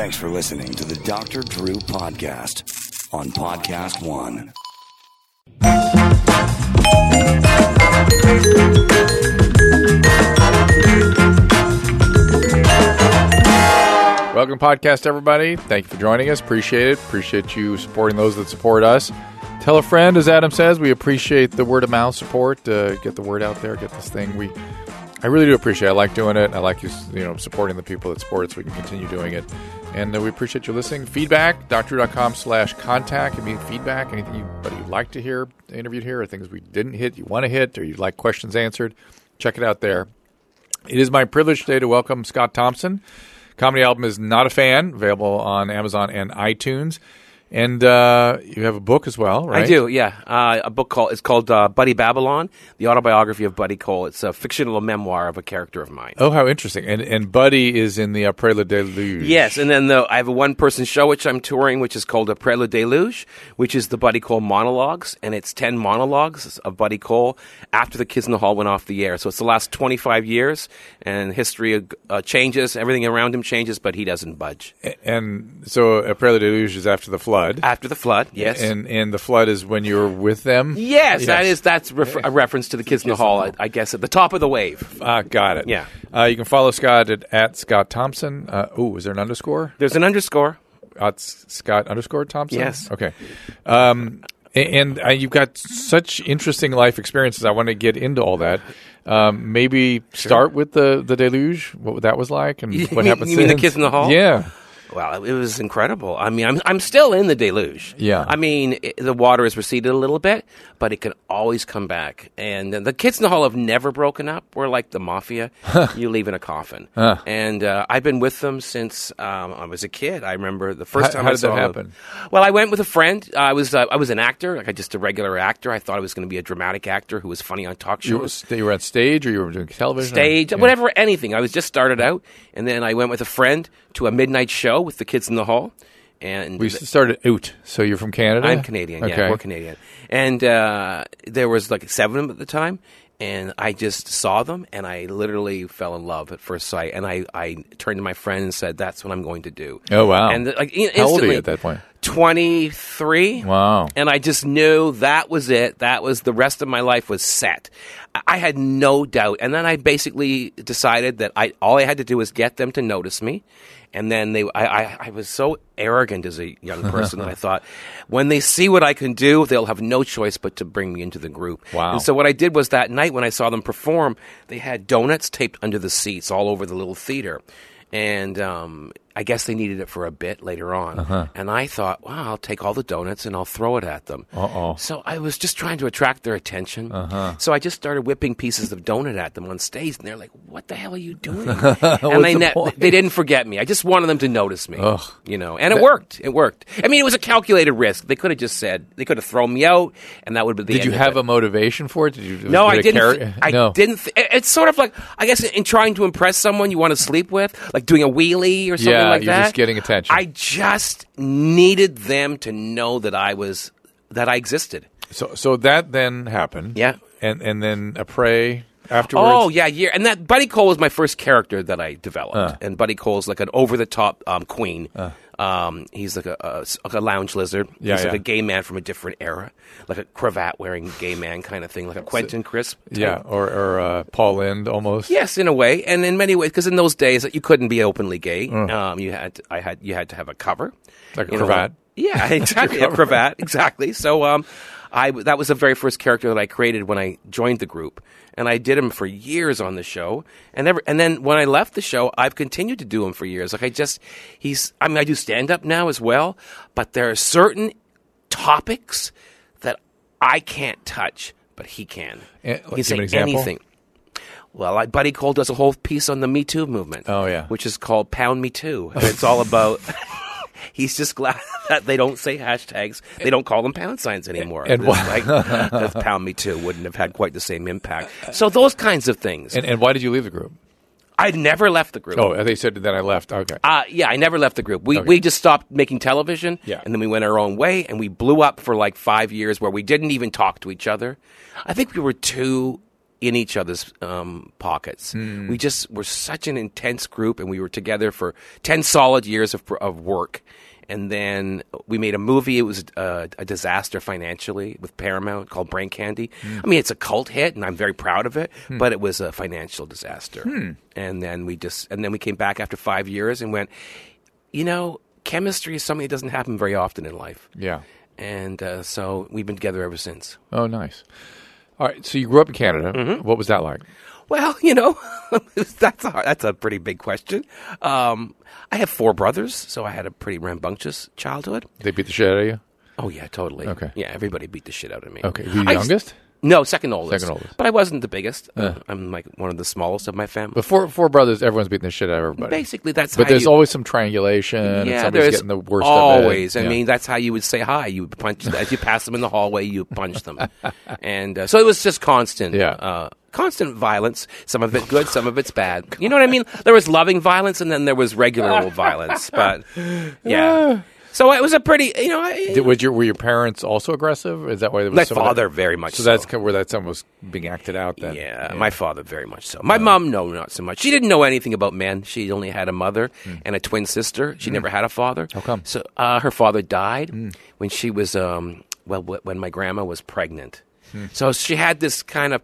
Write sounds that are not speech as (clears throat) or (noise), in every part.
Thanks for listening to the Dr. Drew Podcast on Podcast One. Welcome, podcast, everybody. Thank you for joining us. Appreciate it. Appreciate you supporting those that support us. Tell a friend, as Adam says. We appreciate the word of mouth support. Uh, get the word out there. Get this thing. We, I really do appreciate. it. I like doing it. I like you, you know, supporting the people that support it, so we can continue doing it. And uh, we appreciate you listening. Feedback, doctor.com slash contact. You need feedback, anything you, you'd like to hear interviewed here, or things we didn't hit, you want to hit, or you'd like questions answered, check it out there. It is my privilege today to welcome Scott Thompson. Comedy album is Not a Fan, available on Amazon and iTunes. And uh, you have a book as well, right? I do, yeah. Uh, a book called it's called uh, Buddy Babylon, the autobiography of Buddy Cole. It's a fictional memoir of a character of mine. Oh, how interesting! And and Buddy is in the Après le Deluge. Yes, and then the, I have a one person show which I'm touring, which is called Après le Deluge, which is the Buddy Cole monologues, and it's ten monologues of Buddy Cole after the Kids in the Hall went off the air. So it's the last 25 years, and history uh, changes, everything around him changes, but he doesn't budge. And so Après le Deluge is after the flood. After the flood, yes. And and the flood is when you're with them. Yes, that is that's refer- a reference to the Kids in the Hall, I, I guess, at the top of the wave. Ah, got it. Yeah. Uh, you can follow Scott at, at Scott Thompson. Uh, oh, is there an underscore? There's an underscore. At Scott underscore Thompson. Yes. Okay. Um, a- and uh, you've got such interesting life experiences. I want to get into all that. Um, maybe start with the the deluge. What that was like, and (laughs) You what mean- happened. you mean the? Kids in the Hall? Yeah. Wow, it was incredible. I mean, I'm I'm still in the deluge. Yeah. I mean, it, the water has receded a little bit, but it can always come back. And the kids in the hall have never broken up. We're like the mafia. you leave in a coffin. And uh, I've been with them since um, I was a kid. I remember the first How- time how I did that saw them- happen? Well, I went with a friend. I was uh, I was an actor, like I just a regular actor. I thought I was going to be a dramatic actor who was funny on talk You were, shows st- you were on stage, or you were doing television, or- stage, Yeah. whatever, anything. I was just started out, and then I went with a friend to a midnight show with the kids in the hall. And We started out. So you're from Canada. I'm Canadian. Okay. Yeah, we're Canadian. And uh, there was like seven of them at the time, and I just saw them, and I literally fell in love at first sight. And I, I turned to my friend and said, "That's what I'm going to do." Oh, wow. And like How old are you at that point? 23. Wow. And I just knew that was it. That was the rest of my life was set. I- had no doubt. And then I basically decided that I all I had to do was get them to notice me. And then they, I, I, I was so arrogant as a young person that I (laughs) thought, when they see what I can do, they'll have no choice but to bring me into the group. Wow. And so what I did was that night when I saw them perform, they had donuts taped under the seats all over the little theater. And um, I guess they needed it for a bit later on. Uh-huh. And I thought, wow, I'll take all the donuts and I'll throw it at them. Uh-oh. So I was just trying to attract their attention. Uh-huh. So I just started whipping pieces of donut at them on stage, and they're like, "What the hell are you doing?" (laughs) and they the ne- they didn't forget me. I just wanted them to notice me. Ugh. You know, and it worked. It worked. I mean, it was a calculated risk. They could have just said they could have thrown me out, and that would have been the Did you have a motivation for it? Did you? No, I didn't. th- I no. didn't. Th- it's sort of like I guess in trying to impress someone you want to sleep with, like doing a wheelie or something Yeah, like you're that. just getting attention. I just needed them to know that I was that I existed. So, so that then happened. Yeah. And and then a prey afterwards. Oh yeah, yeah. And that Buddy Cole was my first character that I developed. Uh. And Buddy Cole's like an over the top um, queen. Um, he's like a, a, like a lounge lizard. Yeah, he's like a gay man from a different era, like a cravat wearing gay man kind of thing, like a Quentin Crisp. type. Yeah, or or uh, Paul Lynde almost. Yes, in a way, and in many ways, because in those days you couldn't be openly gay. Uh. Um, you had, to, I had, you had to have a cover, Like a You know, cravat. yeah, (laughs) exactly, a cravat, exactly. So, um, I that was the very first character that I created when I joined the group, and I did him for years on the show, and ever, and then when I left the show, I've continued to do him for years. Like I just, he's, I mean, I do stand up now as well, but there are certain topics that I can't touch, but he can. Eh, he can give say an example? anything. Well, I, Buddy Cole does a whole piece on the Me Too movement. Oh, yeah. which is called Pound Me Too, and it's all about. (laughs) He's just glad (laughs) that they don't say hashtags. They don't call them pound signs anymore. And why- like (laughs) Pound Me Too wouldn't have had quite the same impact. So those kinds of things. And, and why did you leave the group? I never left the group. Oh, they said that I left. Okay. Uh, yeah, I never left the group. We Okay. we just stopped making television, Yeah. and then we went our own way, and we blew up for like five years where we didn't even talk to each other. I think we were too in each other's um, pockets. Hmm. We just were such an intense group, and we were together for ten solid years of of work. And then we made a movie. It was a, a disaster financially with Paramount called Brain Candy. Hmm. I mean, it's a cult hit, and I'm very proud of it. Hmm. But it was a financial disaster. And then we just, and then we came back after five years and went, you know, chemistry is something that doesn't happen very often in life. Yeah. And uh, so we've been together ever since. Oh, nice. All right. So you grew up in Canada. Mm-hmm. What was that like? Well, (laughs) you know, (laughs) that's a, that's a pretty big question. Um, I have four brothers, so I had a pretty rambunctious childhood. They beat the shit out of you. Oh yeah, totally. Okay. Yeah, everybody beat the shit out of me. Okay. Were you I- youngest? No, second oldest. Second oldest. But I wasn't the biggest. Uh, I'm like one of the smallest of my family. But four four brothers, everyone's beating the shit out of everybody. Basically, that's But how there's you, always some triangulation. and yeah, somebody's there's getting the worst always. of it. Always. I Yeah. mean, that's how you would say hi. You punch as you pass them in the hallway. You punch them, (laughs) and uh, so it was just constant. Yeah. Uh, constant violence. Some of it good, some of it's bad. (laughs) You know what I mean? There was loving violence, and then there was regular old violence. But (laughs) yeah, so it was a pretty. You know, I, Did, was your, were your parents also aggressive? Is that why there was my some of that- father very much. So that's kind of where that's almost being acted out. Then Yeah, my father very much so. My mom, no, not so much. She didn't know anything about men. She only had a mother and a twin sister. She never had a father. Hmm. How come? Hmm. So uh, her father died when she was um, well, wh- when my grandma was pregnant. Hmm. So she had this kind of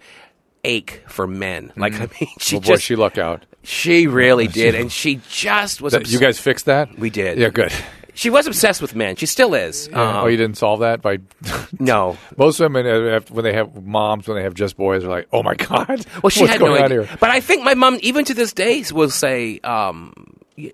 ache for men. Like I mean, (laughs) she Well, boy, just she lucked out. she really (laughs) did, and she just was. That- obs- you guys fixed that? We did. Yeah, good. She was obsessed with men. She still is. Um, oh, you didn't solve that by. (laughs) no. Most women, uh, have- when they have moms, when they have just boys, are like, "Oh my god, (laughs) Well, she what's had going no on idea. here?" But I think my mom, even to this day, will say um,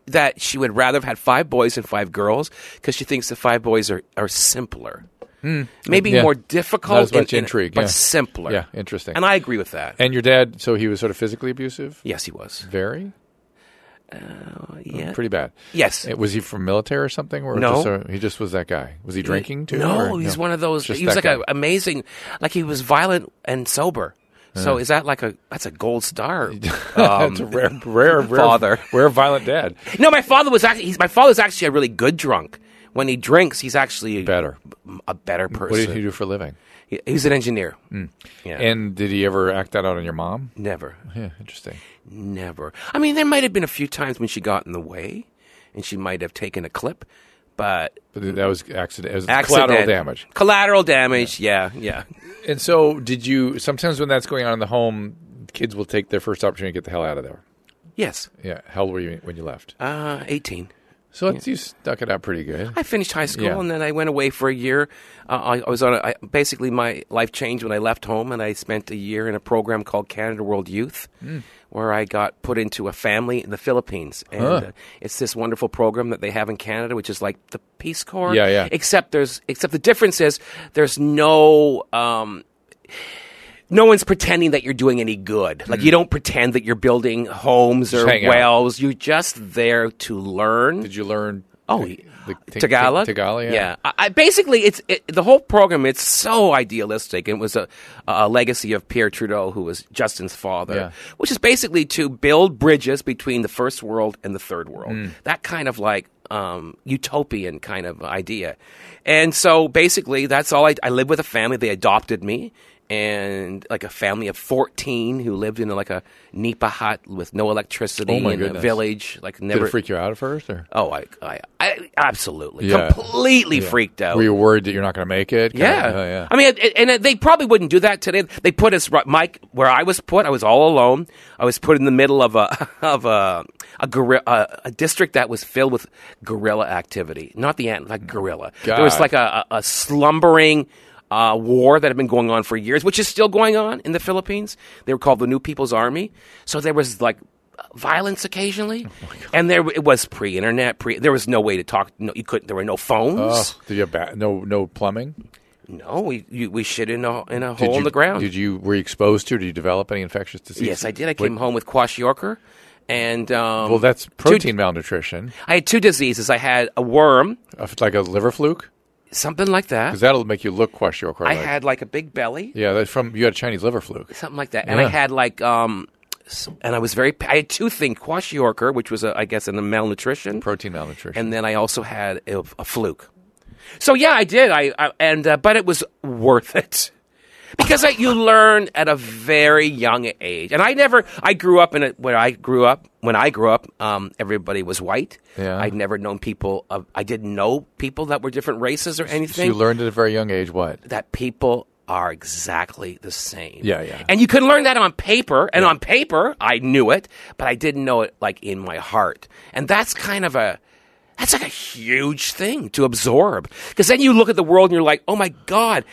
that she would rather have had five boys and five girls because she thinks the five boys are, are simpler. Maybe Hmm. Yeah. more difficult, Not as much and- intrigue, but yeah. simpler. Yeah, interesting. And I agree with that. And your dad, so he was sort of physically abusive. yes, he was. Very, Yeah. pretty bad. Yes. Uh, Was he from military or something? Or No. just a- he just was that guy. Was he drinking too? No, or he's one of those. Just He was like guy. a amazing, like he was violent and sober. So is that like a that's a gold star? Um, (laughs) That's a rare, rare, rare (laughs) father. rare violent dad. no, my father was actually. He's, my father's actually a really good drunk. When he drinks, he's actually Better. a better person. What did he do for a living? He, he was an engineer. Yeah. And did he ever act that out on your mom? never, Yeah, interesting. Never. I mean, there might have been a few times when she got in the way, and she might have taken a clip, but But that was accident. Was accident, collateral damage. Collateral damage. Yeah, yeah. And so, did you? Sometimes when that's going on in the home, kids will take their first opportunity to get the hell out of there. Yes. Yeah. How old were you when you left? Uh, eighteen. So it's, you stuck it out pretty good. I finished high school Yeah. and then I went away for a year. Uh, I, I was on. A, I, basically, my life changed when I left home, and I spent a year in a program called Canada World Youth, Hmm. where I got put into a family in the Philippines. And Huh. uh, it's this wonderful program that they have in Canada, which is like the Peace Corps. Yeah, yeah. Except there's, except the difference is there's no. Um, no one's pretending that you're doing any good. Like you don't pretend that you're building homes or out. wells. You're just there to learn. Did you learn? Oh, the, the, Tagalog. Tagalog. Yeah. I, I, basically, it's it, the whole program. It's so idealistic. It was a, a legacy of Pierre Trudeau, who was Justin's father, Yeah. which is basically to build bridges between the first world and the third world. Hmm. That kind of like um, utopian kind of idea. And so basically, that's all I, I lived with a family. They adopted me. And like a family of fourteen who lived in like a nipa hut with no electricity Oh, in a village, like Did never. it freak you out at first, or Oh, I, I, I absolutely, Yeah. completely freaked out. were you worried that you're not going to make it? Yeah. oh, yeah. I mean, and they probably wouldn't do that today. They put us, Mike, where I was put. I was all alone. I was put in the middle of a (laughs) of a a, a, a district that was filled with guerrilla activity, not the ant, like guerrilla. There was like a, a slumbering. Uh, war that had been going on for years, which is still going on in the Philippines. They were called the New People's Army. So there was like violence occasionally, and there it was pre-internet. Pre, there was no way to talk. No, you couldn't. There were no phones. Oh, did you have ba- no no plumbing? No, we you, we shit in a in a Did hole you, in the ground. Did you were you exposed to? Did you develop any infectious disease? yes, I did. I came home with kwashiorkor, and um, Well, that's two- protein malnutrition, I had two diseases. I had a worm, like a liver fluke, something like that. because that'll make you look kwashiorkor. I had like a big belly, yeah, that's from you had a Chinese liver fluke. something like that, and I had like um, and I was very. I had two things: kwashiorkor, which was a, I guess, in the malnutrition, Protein malnutrition. and then I also had a, a fluke. So yeah, I did. I, I and uh, but it was worth it. Because I, you learn at a very young age, and I never. I grew up in a when I grew up when I grew up, um, everybody was white. Yeah. I'd never known people. Of, I didn't know people that were different races or So anything. you learned at a very young age what? that people are exactly the same. Yeah, yeah. And you can learn that on paper, and on paper I knew it, but I didn't know it like in my heart. And that's kind of a that's like a huge thing to absorb. Because then you look at the world and you're like, oh my God,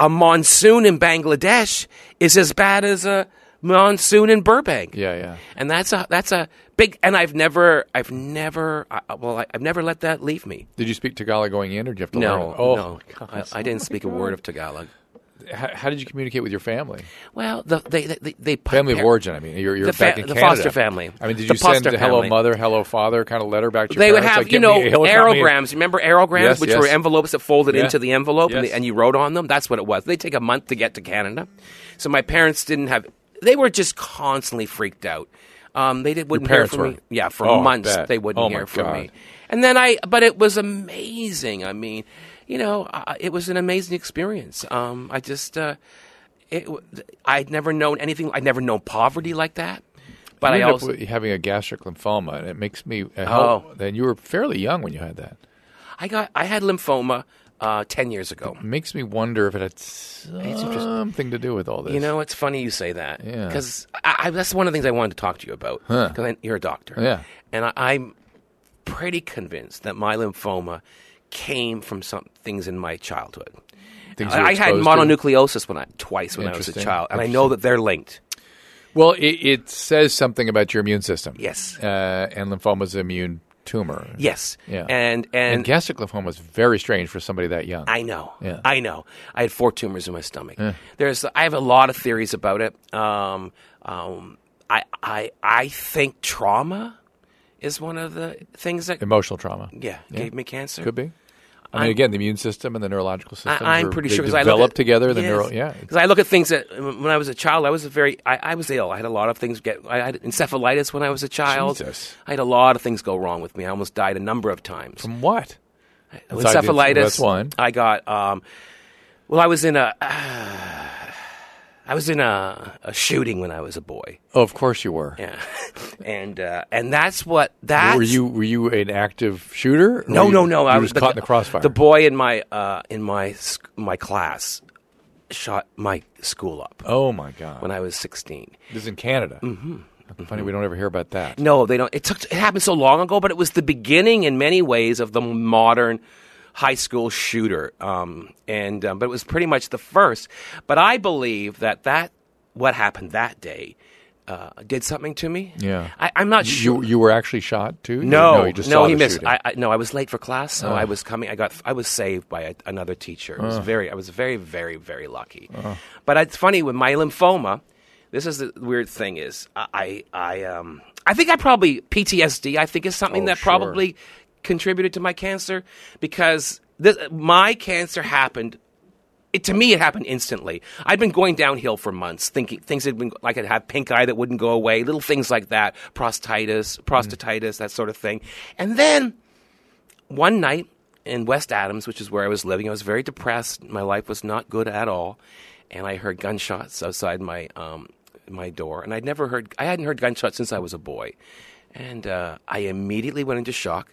a monsoon in Bangladesh is as bad as a monsoon in Burbank. Yeah, yeah. And that's a that's a big. And I've never I've never I, well I, I've never let that leave me. Did you speak Tagalog going in, or did you have to learn No, it? Oh, no, (laughs) I, I didn't speak a word of Tagalog. How, how did you communicate with your family? Well, the, they, they, they Family of origin. I mean, you're, you're The fa- back in the Canada. foster family. I mean, did you send the hello family. mother, hello father kind of letter back to your They would have, like, you know, me- hello, got me-" aerograms. Remember aerograms, Yes, which yes. were envelopes that folded Yeah. into the envelope, and, the, and you wrote on them. That's what it was. They take a month to get to Canada, so my parents didn't have. They were just constantly freaked out. Um, they did, wouldn't hear parents from were? me. Yeah, for Oh, months they wouldn't Oh, hear from God. me. And then I, but it was amazing. I mean, you know, uh, it was an amazing experience. Um, I just, uh, it, I'd never known anything. I'd never known poverty like that. But You I ended also, having a gastric lymphoma, and it makes me. Uh, Oh. then you were fairly young when you had that. I got, I had lymphoma uh, ten years ago. It makes me wonder if it had something to do with all this. You know, it's funny you say that. Yeah. Because I, I, that's one of the things I wanted to talk to you about. Huh. Because you're a doctor. Yeah. And I, I'm pretty convinced that my lymphoma came from some things in my childhood. Things you were I, I had mononucleosis when I twice when I was a child, and I know that they're linked. Well, it, it says something about your immune system. Yes. Uh, and lymphoma is an immune tumor. Yes. Yeah. And and, And gastric lymphoma is very strange for somebody that young. I know. Yeah. I know. I had four tumors in my stomach. There's. I have a lot of theories about it. Um, um, I I I think trauma is one of the things that Emotional trauma. yeah, gave me cancer. Could be. I mean, I'm- again, the immune system and the neurological system. I'm are, pretty sure because I develop at, together. The yes. neuro, yeah. 'Cause I look at things that when I was a child, I was a very, I, I was ill. I had a lot of things get. I had encephalitis when I was a child. Jesus. I had a lot of things go wrong with me. I almost died a number of times. From what? encephalitis. That's one. I got. Um, well, I was in a. I was in a, a shooting when I was a boy. Oh, of course you were. Yeah, (laughs) and uh, and that's what that Were you were you an active shooter? or No, you- no, no. You I was caught in the crossfire. The boy in my uh, in my my class shot my school up oh my God! when I was sixteen. this is in Canada. Mm-hmm. Funny, we don't ever hear about that. No, they don't. It took. It happened so long ago, but it was the beginning in many ways of the modern high school shooter. Um, and um, but it was pretty much the first. But I believe that that what happened that day uh, did something to me. Yeah. I, I'm not sure. you were actually shot too. No, no, you just no, he missed. I, I, no, I was late for class, so I was coming. I got, I was saved by a, another teacher. It was very, I was very, very, very lucky. But it's funny with my lymphoma. This is the weird thing is I, I, um, I think I probably PTSD. I think is something Oh, that sure. probably contributed to my cancer because this, my cancer happened it, to me, it happened instantly. I'd been going downhill for months, thinking things had been like I'd have pink eye that wouldn't go away, little things like that, prostatitis, prostatitis, that sort of thing. And then one night in West Adams, which is where I was living, I was very depressed. My life was not good at all, and I heard gunshots outside my um, my door. And I'd never heard, I hadn't heard gunshots since I was a boy, and uh, I immediately went into shock,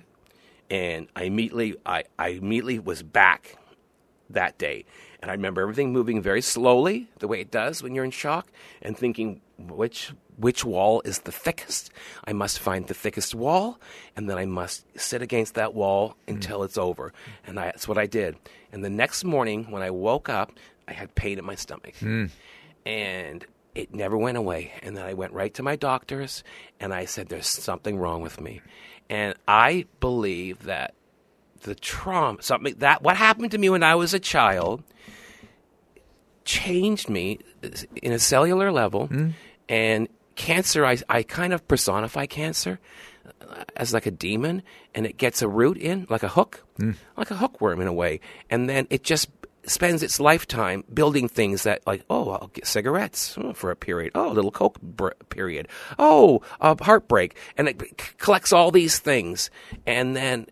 and I immediately, I, I immediately was back that day. And I remember everything moving very slowly, the way it does when you're in shock, and thinking which which wall is the thickest. I must find the thickest wall, and then I must sit against that wall until mm. it's over. And I, that's what I did. And the next morning, when I woke up, I had pain in my stomach, mm. and it never went away. And then I went right to my doctors, and I said, "There's something wrong with me." And I believe that the trauma, something that what happened to me when I was a child, changed me in a cellular level. Hmm. And cancer, I, I kind of personify cancer uh, as like a demon, and it gets a root in, like a hook, hmm. like a hookworm in a way. And then it just spends its lifetime building things that, like, oh, I'll get cigarettes oh, for a period. Oh, a little coke br- period. Oh, a heartbreak. And it c- collects all these things. And then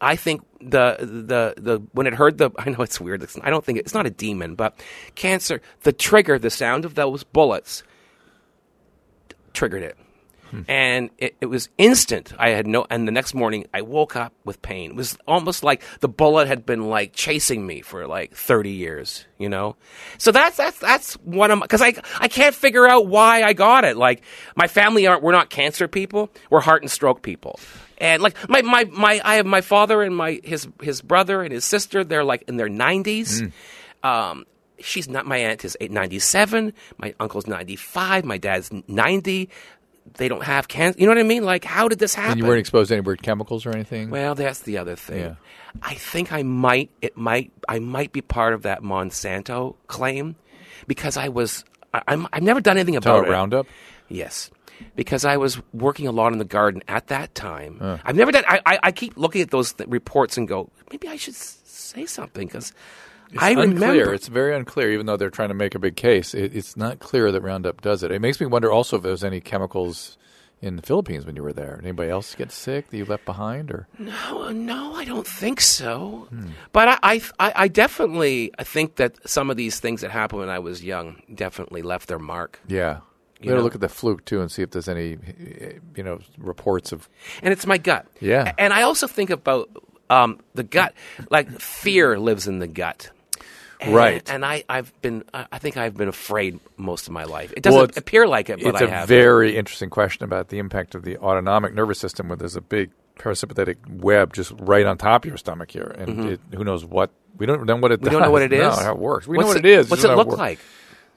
I think the the the when it heard the (laughs) I know it's weird. It's, I don't think it, it's not a demon, but cancer. The trigger, the sound of those bullets, triggered it. And it, it was instant. I had no, and the next morning I woke up with pain. It was almost like the bullet had been like chasing me for like thirty years, you know. So that's that's that's one of my, because I I can't figure out why I got it. Like my family aren't we're not cancer people. We're heart and stroke people. And like my, my, my I have my father and my his his brother and his sister. They're like in their nineties. Um, she's not my aunt is eight- 97 my uncle's 95 my dad's 90 they don't have cancer you know what i mean like how did this happen And you weren't exposed to any weird chemicals or anything? well that's the other thing Yeah. i think i might it might i might be part of that monsanto claim because i was I, I'm, i've never done anything about it Roundup? Yes, because I was working a lot in the garden at that time. I've never done. I, I, I keep looking at those th- reports and go, maybe I should s- say something because I unclear. remember. It's very unclear, even though they're trying to make a big case. It, it's not clear that Roundup does it. It makes me wonder also if there's any chemicals in the Philippines when you were there. Anybody else get sick that you left behind? Or no, no, I don't think so. Hmm. But I, I, I definitely I think that some of these things that happened when I was young definitely left their mark. yeah, You know? look at the fluke too and see if there's any, you know, reports of. and it's my gut. Yeah. And I also think about um, the gut. Like fear lives in the gut. And, Right. And I, I've been, I think I've been afraid most of my life. It doesn't Well, appear like it, but it's I have. A very interesting question about the impact of the autonomic nervous system, where there's a big parasympathetic web just right on top of your stomach here, and it, who knows what we don't know what it Mm-hmm. We does. don't know what it (laughs) is. No, how it works. We What's know what it- it is. What's it look work- like?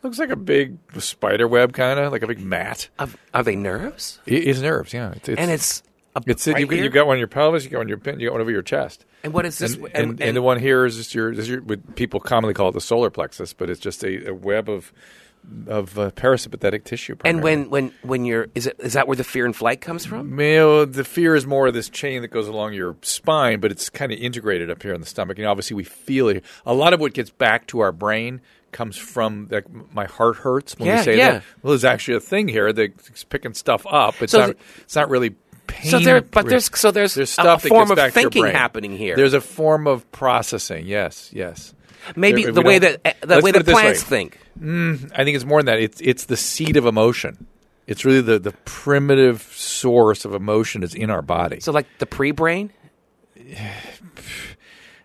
Looks like a big spider web, kind of like a big mat. Are, are they nerves? It's nerves, yeah. It's, it's, and it's it's right you, got- here? you got one on your pelvis, you got one on your pin, you got one over your chest. And what is this? And, and, and, the one here is just your, this is your what people commonly call it the solar plexus, but it's just a, a web of of uh, parasympathetic tissue. and when, when, when you're, is it is that where the fear and flight comes from? Well, the fear is more of this chain that goes along your spine, but it's kind of integrated up here in the stomach. And obviously, we feel it. A lot of what gets back to our brain comes from like my heart hurts when Yeah, we say yeah. that. Well, there's actually a thing here that's picking stuff up. It's So not. the- it's not really pain. So there, but there's so there's, there's a- stuff a, form of back to your thinking happening here. There's a form of processing. Yes, yes. maybe there- the way that eh, the way that this way. plants think. Mm, I think it's more than that. It's it's the seed of emotion. It's really the, the primitive source of emotion is in our body. So like the pre-brain. (sighs)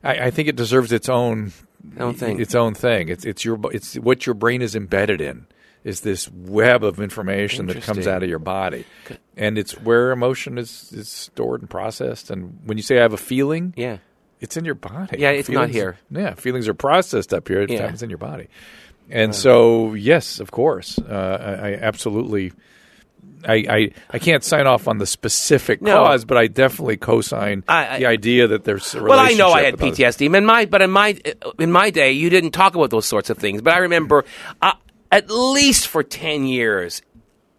I, I think it deserves its own Own thing. Its own thing. It's it's your it's what your brain is embedded in. Is this web of information that comes out of your body, and it's where emotion is, is stored and processed. And when you say I have a feeling, Yeah. it's in your body. Yeah, it's not here. Yeah, feelings are processed up here. It Yeah. happens in your body, and so yes, of course, uh, I, I absolutely. I, I, I can't sign off on the specific No. cause, but I definitely co-sign I- I- the idea that there's a relationship. Well, I know I had PTSD. In my, but in my in my day, you didn't talk about those sorts of things. But I remember, uh, at least for ten years,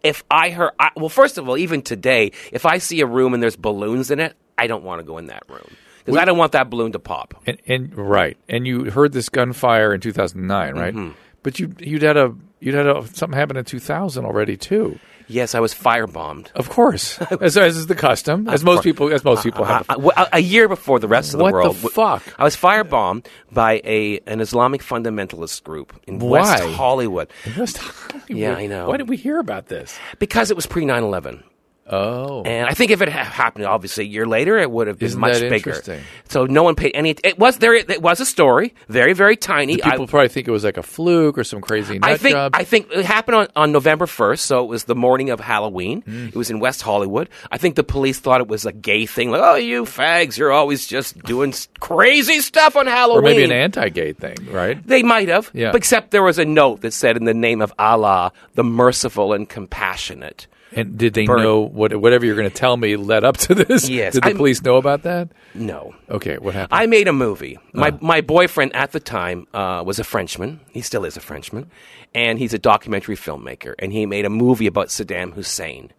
if I heard, I, well, first of all, even today, if I see a room and there's balloons in it, I don't want to go in that room because I don't want that balloon to pop. And, and right, and you heard this gunfire in 2009, right? Mm-hmm. But you you'd had a you'd had a, something happen in 2000 already too. Yes, I was firebombed. Of course, (laughs) as, as is the custom, as most people as most people have. Uh, uh, a, a year before the rest of the What the world. fuck? I was firebombed by a an Islamic fundamentalist group in West Why? Hollywood West Hollywood. Yeah, I know. Why did we hear about this? because it was pre 9 11. Oh, And I think if it had happened, obviously, a year later, it would have been Isn't much bigger. So no one paid any. It was there. It was a story, very, very tiny. people I, probably think it was like a fluke or some crazy nut I think job. I think it happened on, on November first, so it was the morning of Halloween. Hmm. It was in West Hollywood. I think the police thought it was a gay thing, like, "Oh, you fags, you're always just (laughs) doing crazy stuff on Halloween." or maybe an anti-gay thing, right? They might have, Yeah. except there was a note that said, "In the name of Allah, the merciful and compassionate." And did they Burn. know what whatever you're going to tell me led up to this? Yes, Did the I'm- police know about that? No, Okay, what happened? I made a movie. My Uh. my boyfriend at the time uh, was a Frenchman. He still is a Frenchman, and he's a documentary filmmaker. And he made a movie about Saddam Hussein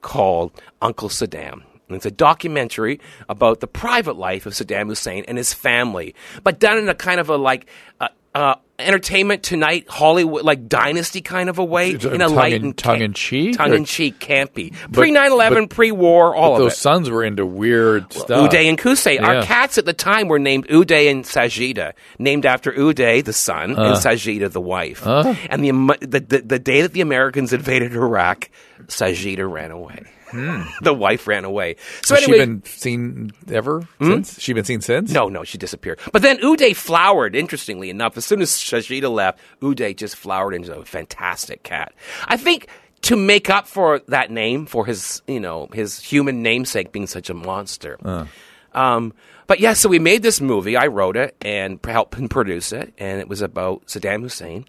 called Uncle Saddam. And it's a documentary about the private life of Saddam Hussein and his family, but done in a kind of a like. Uh, uh, entertainment tonight, Hollywood, like dynasty kind of a way, in uh, a tongue light in- and tongue in cheek, tongue in cheek, campy, pre 9/11, but- pre war, all of Those it. sons were into weird stuff. Uday and Qusay. Our cats at the time were named Uday and Sajida, named after Uday, the son, Uh. and Sajida, the wife. And the, the, the the day that the Americans invaded Iraq, Sajida ran away. Hmm. The wife ran away. So. Has anyway, she been seen ever hmm? since? She been seen since? no, no, she disappeared. But then Uday flowered, interestingly enough. As soon as Sajida left, Uday just flowered into a fantastic cat. I think to make up for that name, for his, you know, his human namesake being such a monster. Uh. Um, but yeah, so we made this movie. I wrote it and helped produce it. And it was about Saddam Hussein.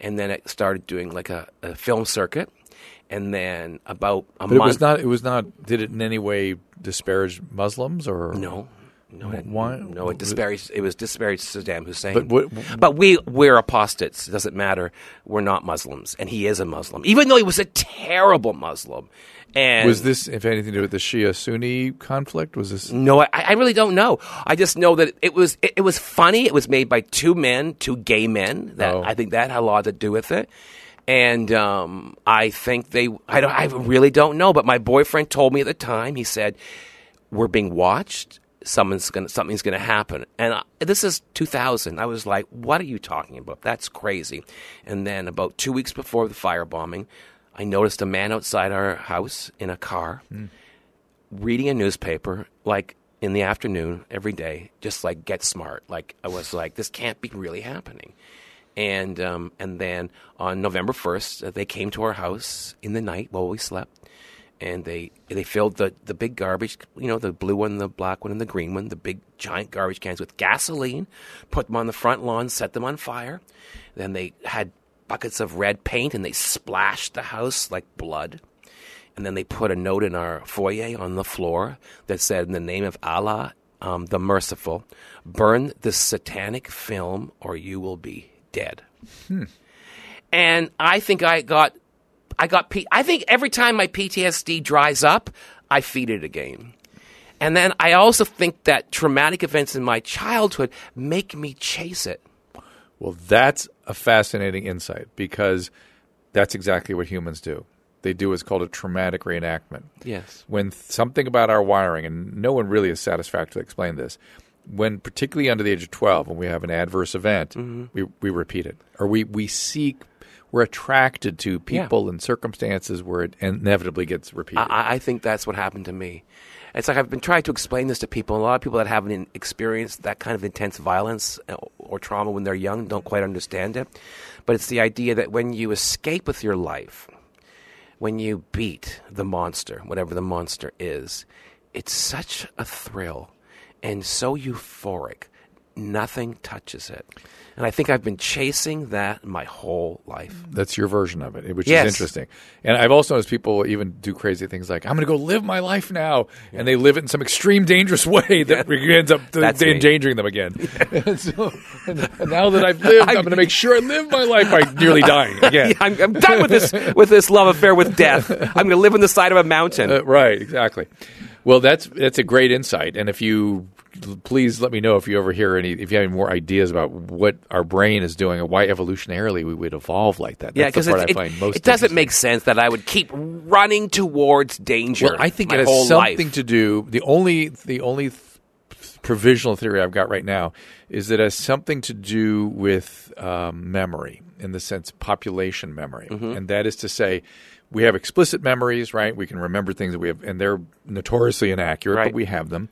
And then it started doing like a, a film circuit. And then about a But it was not. It was not. Did it in any way disparage Muslims or No. No, it, Why- no, it disparaged. It was disparaged Saddam Hussein. But what- but we we're apostates. It doesn't matter. We're not Muslims, and he is a Muslim, even though he was a terrible Muslim. And Was this, if anything, to do with the Shia Sunni conflict? Was this? no, I, I really don't know. I just know that it was it, it was funny. It was made by two men, two gay men. That Oh. I think that had a lot to do with it. And um, I think they. I don't. I really don't know. But my boyfriend told me at the time. He said, "We're being watched. Someone's gonna. Something's gonna happen." And I, this is 2000. I was like, "What are you talking about? That's crazy." And then about two weeks before the firebombing, I noticed a man outside our house in a car reading a newspaper like in the afternoon every day, just like get smart. Like I was like, this can't be really happening. And um, and then on November first, uh, they came to our house in the night while we slept, and they they filled the the big garbage, you know, the blue one, the black one, and the green one, the big giant garbage cans with gasoline, put them on the front lawn, set them on fire. Then they had buckets of red paint and they splashed the house like blood. And then they put a note in our foyer on the floor that said, In the name of Allah, um, the merciful, burn this satanic film or you will be dead. Hmm. And I think I got, I got, P- I think every time my PTSD dries up, I feed it again. And then I also think that traumatic events in my childhood make me chase it. Well, that's a fascinating insight because that's exactly what humans do. They do what's called a traumatic reenactment. Yes. When something about our wiring, and no one really has satisfactorily explained this, when particularly under the age of 12, when we have an adverse event, Mm-hmm. we, we repeat it. Or we, we seek, we're attracted to people and circumstances where it inevitably gets repeated. I, I think that's what happened to me. It's like I've been trying to explain this to people. and A lot of people that haven't experienced that kind of intense violence uh, or trauma when they're young don't quite understand it. But it's the idea that when you escape with your life, when you beat the monster, whatever the monster is, it's such a thrill and so euphoric. Nothing touches it. And I think I've been chasing that my whole life. That's your version of it, which Yes. is interesting. And I've also noticed people even do crazy things like, I'm going to go live my life now. And they live it in some extreme, dangerous (laughs) way that (laughs) ends up (laughs) endangering them again. and, so, and now that I've lived, I'm, going to make sure I live my life by nearly dying again. Yeah, I'm, I'm done with this with this love affair with death. I'm going to live on the side of a mountain. Uh, right, exactly. Well, that's that's a great insight. And if you please let me know if you ever hear any, if you have any more ideas about what our brain is doing and why evolutionarily we would evolve like that. yeah, That's because the part it, I find it, most it doesn't make sense that I would keep running towards danger. Well, I think it has something life. to do. The only the only th- provisional theory I've got right now is that it has something to do with um, memory in the sense population memory, Mm-hmm. and that is to say. We have explicit memories, right? We can remember things that we have, and they're notoriously inaccurate, Right. but we have them.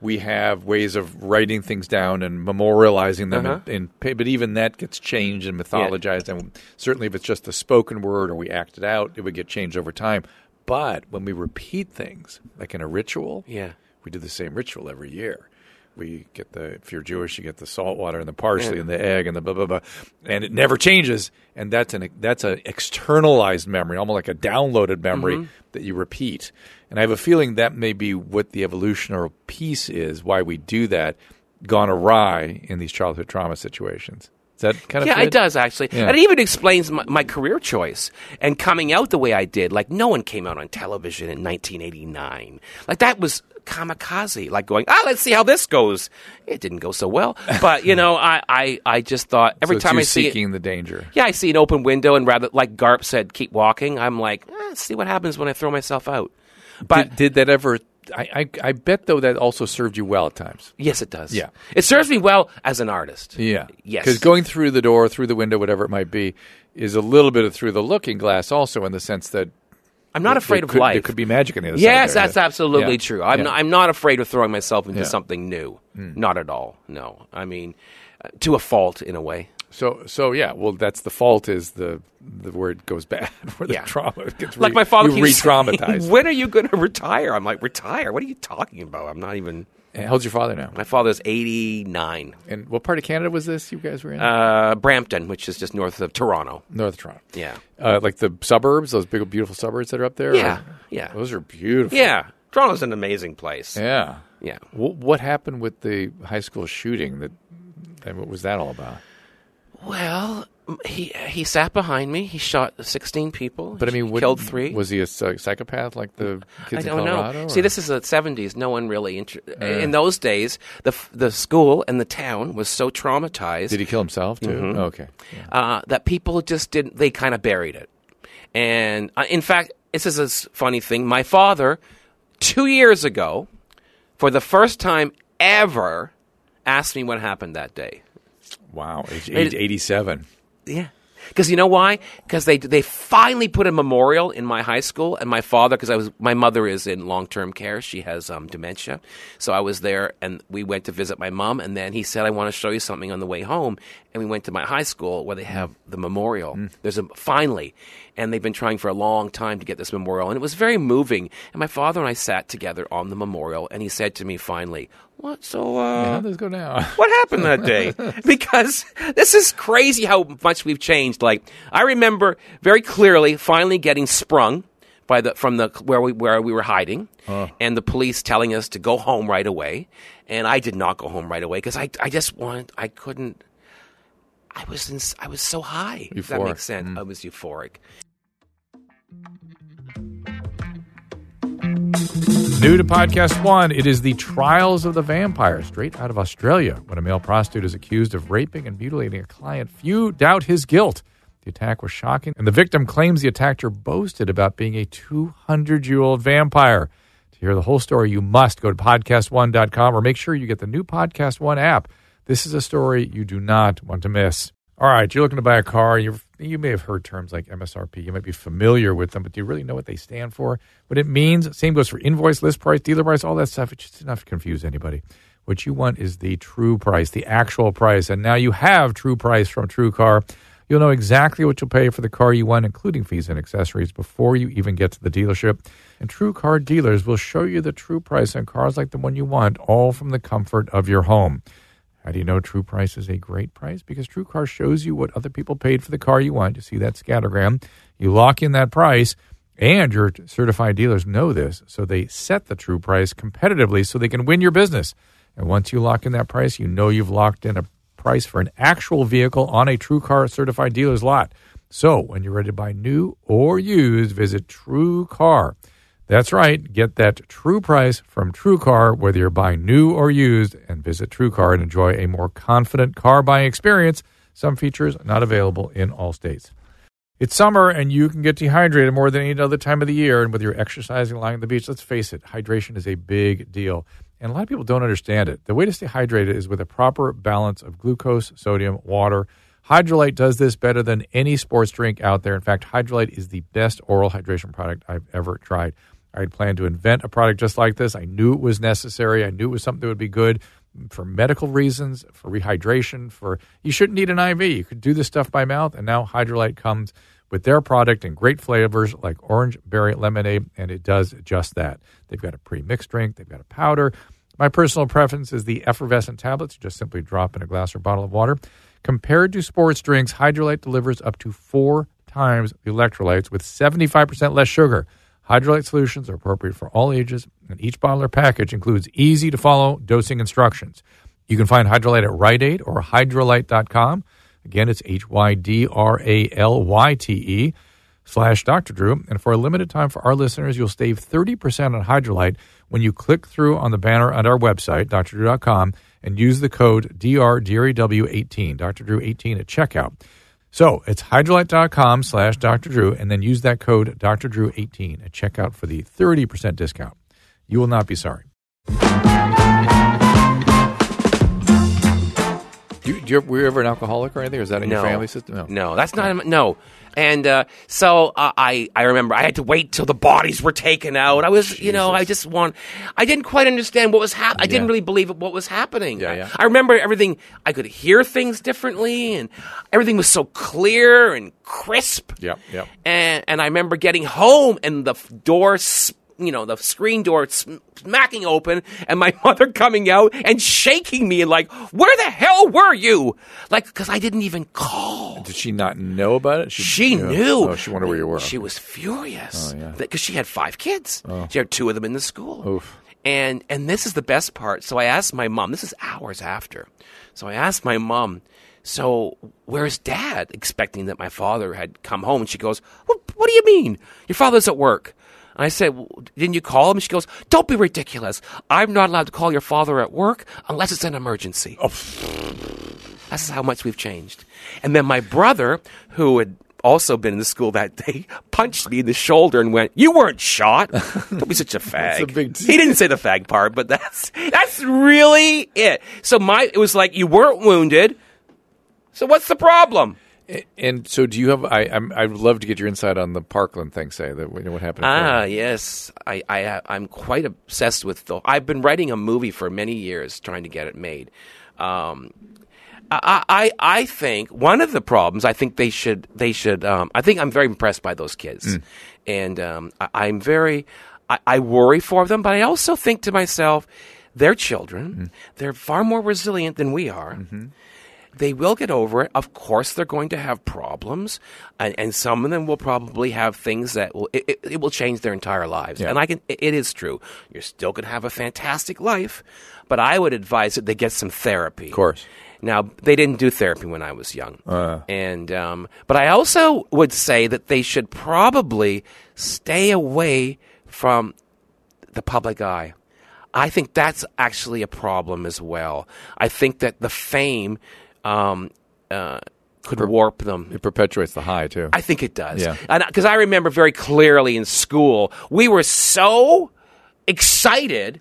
We have ways of writing things down and memorializing them, Uh-huh. in, in, but even that gets changed and mythologized. And certainly, if it's just the spoken word or we act it out, it would get changed over time. But when we repeat things, like in a ritual, Yeah. we do the same ritual every year. We get the if you're Jewish, you get the salt water and the parsley and the egg and the blah blah blah, and it never changes. And that's an that's an externalized memory, almost like a downloaded memory mm-hmm. that you repeat. And I have a feeling that may be what the evolutionary piece is, why we do that, gone awry in these childhood trauma situations. Is that kind of yeah, it does actually, Yeah. and it even explains my, my career choice and coming out the way I did. Like no one came out on television in 1989. Like that was kamikaze. Like going, ah, let's see how this goes. It didn't go so well, (laughs) but you know, I I, I just thought every So time I see it, seeking the danger. yeah, I see an open window, and rather like Garp said, keep walking. I'm like, eh, see what happens when I throw myself out. But did, did that ever? I, I I bet though that also served you well at times. yes, it does. Yeah. it serves me well as an artist. Yeah. Yes. Because going through the door, through the window, whatever it might be, is a little bit of through the looking glass, also in the sense that I'm not afraid there of could, life. There could be magic on the other Yes, that's absolutely Yeah. true. I'm, Yeah. not, I'm not afraid of throwing myself into Yeah. Something new. Not at all. No. I mean, uh, to a fault in a way. So so yeah. Well, that's the fault is the the where it goes bad, (laughs) where the trauma gets Like my father you keeps re-traumatized. when are you going to retire? I'm like, retire? What are you talking about? I'm not even. And How's your father now? My father's 89. And what part of Canada was this? You guys were in Uh, Brampton, which is just north of Toronto. North Toronto. Yeah. Uh, like the suburbs, those big, beautiful suburbs that are up there. Yeah, Or- yeah. Those are beautiful. Yeah. Toronto's an amazing place. Yeah. Yeah. Wh- what happened with the high school shooting? That and what was that all about? Well, he he sat behind me. He shot 16 people. But I mean, what, killed three. Was he a psychopath like the kids I in don't Colorado? know. See, this is the '70s. No one really. Inter- in those days, the the school and the town was so traumatized Did he kill himself too? Mm-hmm. Okay. Yeah. uh, that people just didn't. They kind of buried it. And uh, in fact, this is a funny thing. My father, two years ago, for the first time ever, asked me what happened that day. Wow. Age, age 87. Yeah. Because you know why? Because they they finally put a memorial in my high school, and my father, because I was my mother is in long term care, she has um, dementia, so I was there, and we went to visit my mom, and then he said, "I want to show you something on the way home," and we went to my high school where they have the memorial. There's a finally, and they've been trying for a long time to get this memorial, and it was very moving. And my father and I sat together on the memorial, and he said to me finally, "What? So uh, this go down? (laughs) what happened that day? (laughs) because this is crazy how much we've changed. Like I remember very clearly finally getting sprung by the from the where we where we were hiding, and the police telling us to go home right away. And I did not go home right away because I I just wanted I couldn't. I was in, I was so high. If that makes sense. Mm. I was euphoric. New to podcast one, it is the Trials of the Vampire, straight out of Australia. When a male prostitute is accused of raping and mutilating a client, few doubt his guilt. The attack was shocking, and the victim claims the attacker boasted about being a 200 year old vampire. To hear the whole story, you must go to podcast1.com or make sure you get the new Podcast One app. This is a story you do not want to miss. All right, you're looking to buy a car. you you may have heard terms like MSRP. You might be familiar with them, but do you really know what they stand for? What it means? Same goes for invoice, list price, dealer price, all that stuff. It's just enough to confuse anybody. What you want is the true price, the actual price. And now you have true price from True Car. You'll know exactly what you'll pay for the car you want, including fees and accessories, before you even get to the dealership. And True Car dealers will show you the true price on cars like the one you want, all from the comfort of your home. How do you know True Price is a great price? Because True Car shows you what other people paid for the car you want. You see that scattergram. You lock in that price, and your certified dealers know this, so they set the true price competitively so they can win your business. And once you lock in that price, you know you've locked in a price for an actual vehicle on a True Car certified dealer's lot. So when you're ready to buy new or used, visit True Car. That's right. Get that true price from True Car, whether you're buying new or used, and visit True Car and enjoy a more confident car buying experience. Some features not available in all states. It's summer and you can get dehydrated more than any other time of the year. And whether you're exercising, lying on the beach, let's face it, hydration is a big deal. And a lot of people don't understand it. The way to stay hydrated is with a proper balance of glucose, sodium, water. Hydralyte does this better than any sports drink out there. In fact, Hydralyte is the best oral hydration product I've ever tried. I had planned to invent a product just like this. I knew it was necessary. I knew it was something that would be good for medical reasons, for rehydration, for you shouldn't need an IV. You could do this stuff by mouth, and now Hydralyte comes with their product in great flavors like orange berry lemonade, and it does just that. They've got a pre-mixed drink, they've got a powder. My personal preference is the effervescent tablets. You just simply drop in a glass or bottle of water. Compared to sports drinks, Hydralyte delivers up to four times the electrolytes with 75% less sugar. Hydralyte solutions are appropriate for all ages, and each bottle or package includes easy to follow dosing instructions. You can find Hydralyte at Rite Aid or hydralyte.com. Again, it's H Y D R A L Y T E slash Dr. Drew. And for a limited time for our listeners, you'll save 30% on Hydralyte when you click through on the banner on our website, drdrew.com, and use the code DRDREW18, Dr. Drew 18 at checkout. So it's hydralyte.com slash Dr. Drew, and then use that code Dr. Drew 18 at checkout for the 30% discount. You will not be sorry. You, do you, were you ever an alcoholic or anything? Or is that in no. your family system? No, no, that's not. No, and uh, so uh, I I remember I had to wait till the bodies were taken out. I was you know I just want I didn't quite understand what was happening. I didn't Yeah. really believe what was happening. Yeah, I- yeah. I remember everything. I could hear things differently, and everything was so clear and crisp. Yep, yep. And and I remember getting home and the f- door. s- You know the screen door smacking open, and my (laughs) mother coming out and shaking me and like, "Where the hell were you?" Like, because I didn't even call. Did she not know about it? She yeah. knew. Oh, she wondered where you were. She was furious Oh, yeah. because she had five kids. Oh. She had two of them in the school. Oof. And and this is the best part. So I asked my mom. This is hours after. So I asked my mom. So where's Dad? Expecting that my father had come home. And she goes, "What, what do you mean? Your father's at work." And I said, well, "Didn't you call him?" She goes, "Don't be ridiculous. I'm not allowed to call your father at work unless it's an emergency." That's how much we've changed. And then my brother, who had also been in the school that day, (laughs) punched me in the shoulder and went, "You weren't shot. Don't be such a (laughs) fag." a he didn't say the fag part, but that's that's really it. So my it was like you weren't wounded. So what's the problem? And so, do you have? I, I'm, I'd love to get your insight on the Parkland thing. Say that you know what happened. Ah, yes. I, I, I'm quite obsessed with the. I've been writing a movie for many years, trying to get it made. Um, I, I, I think one of the problems. I think they should. They should. Um, I think I'm very impressed by those kids, and um, I, I'm very. I, I worry for them, but I also think to myself, they're children. They're far more resilient than we are they will get over it. Of course, they're going to have problems, and, and some of them will probably have things that will it, it, it will change their entire lives. Yeah. And I can, it, it is true. You're still going to have a fantastic life, but I would advise that they get some therapy. Of course. Now they didn't do therapy when I was young, and um, but I also would say that they should probably stay away from the public eye. I think that's actually a problem as well. I think that the fame um, uh, could warp them. It perpetuates the high too. I think it does. Yeah. Because I remember very clearly in school, we were so excited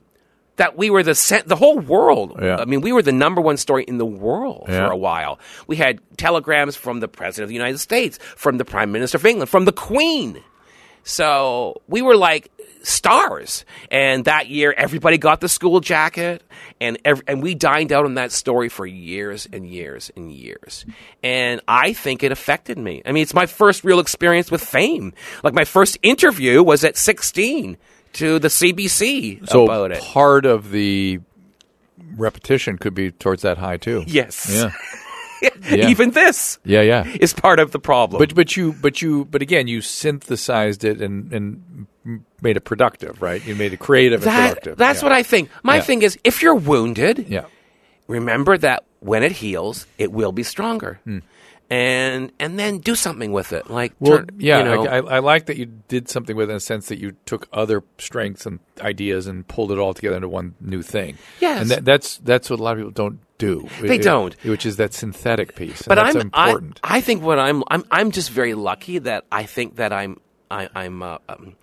that we were the the whole world. Yeah. I mean, we were the number one story in the world Yeah. for a while. We had telegrams from the president of the United States, from the prime minister of England, from the Queen. So we were like stars. And that year, everybody got the school jacket, and ev- and we dined out on that story for years and years and years. And I think it affected me. I mean, it's my first real experience with fame. Like my first interview was at 16 to the CBC so about it. part of the repetition could be towards that high too. Yes. Yeah. (laughs) (laughs) Yeah. Even this Yeah. Yeah. is part of the problem. But but you but you but again you synthesized it and and made it productive, right? You made it creative and that, productive. that's Yeah. what I think. My Yeah. thing is, if you're wounded, Yeah. remember that when it heals, it will be stronger. Hmm. And and then do something with it, like. Well, turn- yeah, you know, I, I, I like that you did something with it in a sense that you took other strengths and ideas and pulled it all together into one new thing. Yes. and that, that's that's what a lot of people don't do. They It- don't. which is that synthetic piece. but that's I'm I, important. I think what I'm I'm I'm just very lucky that I think that I'm I, I'm uh, um,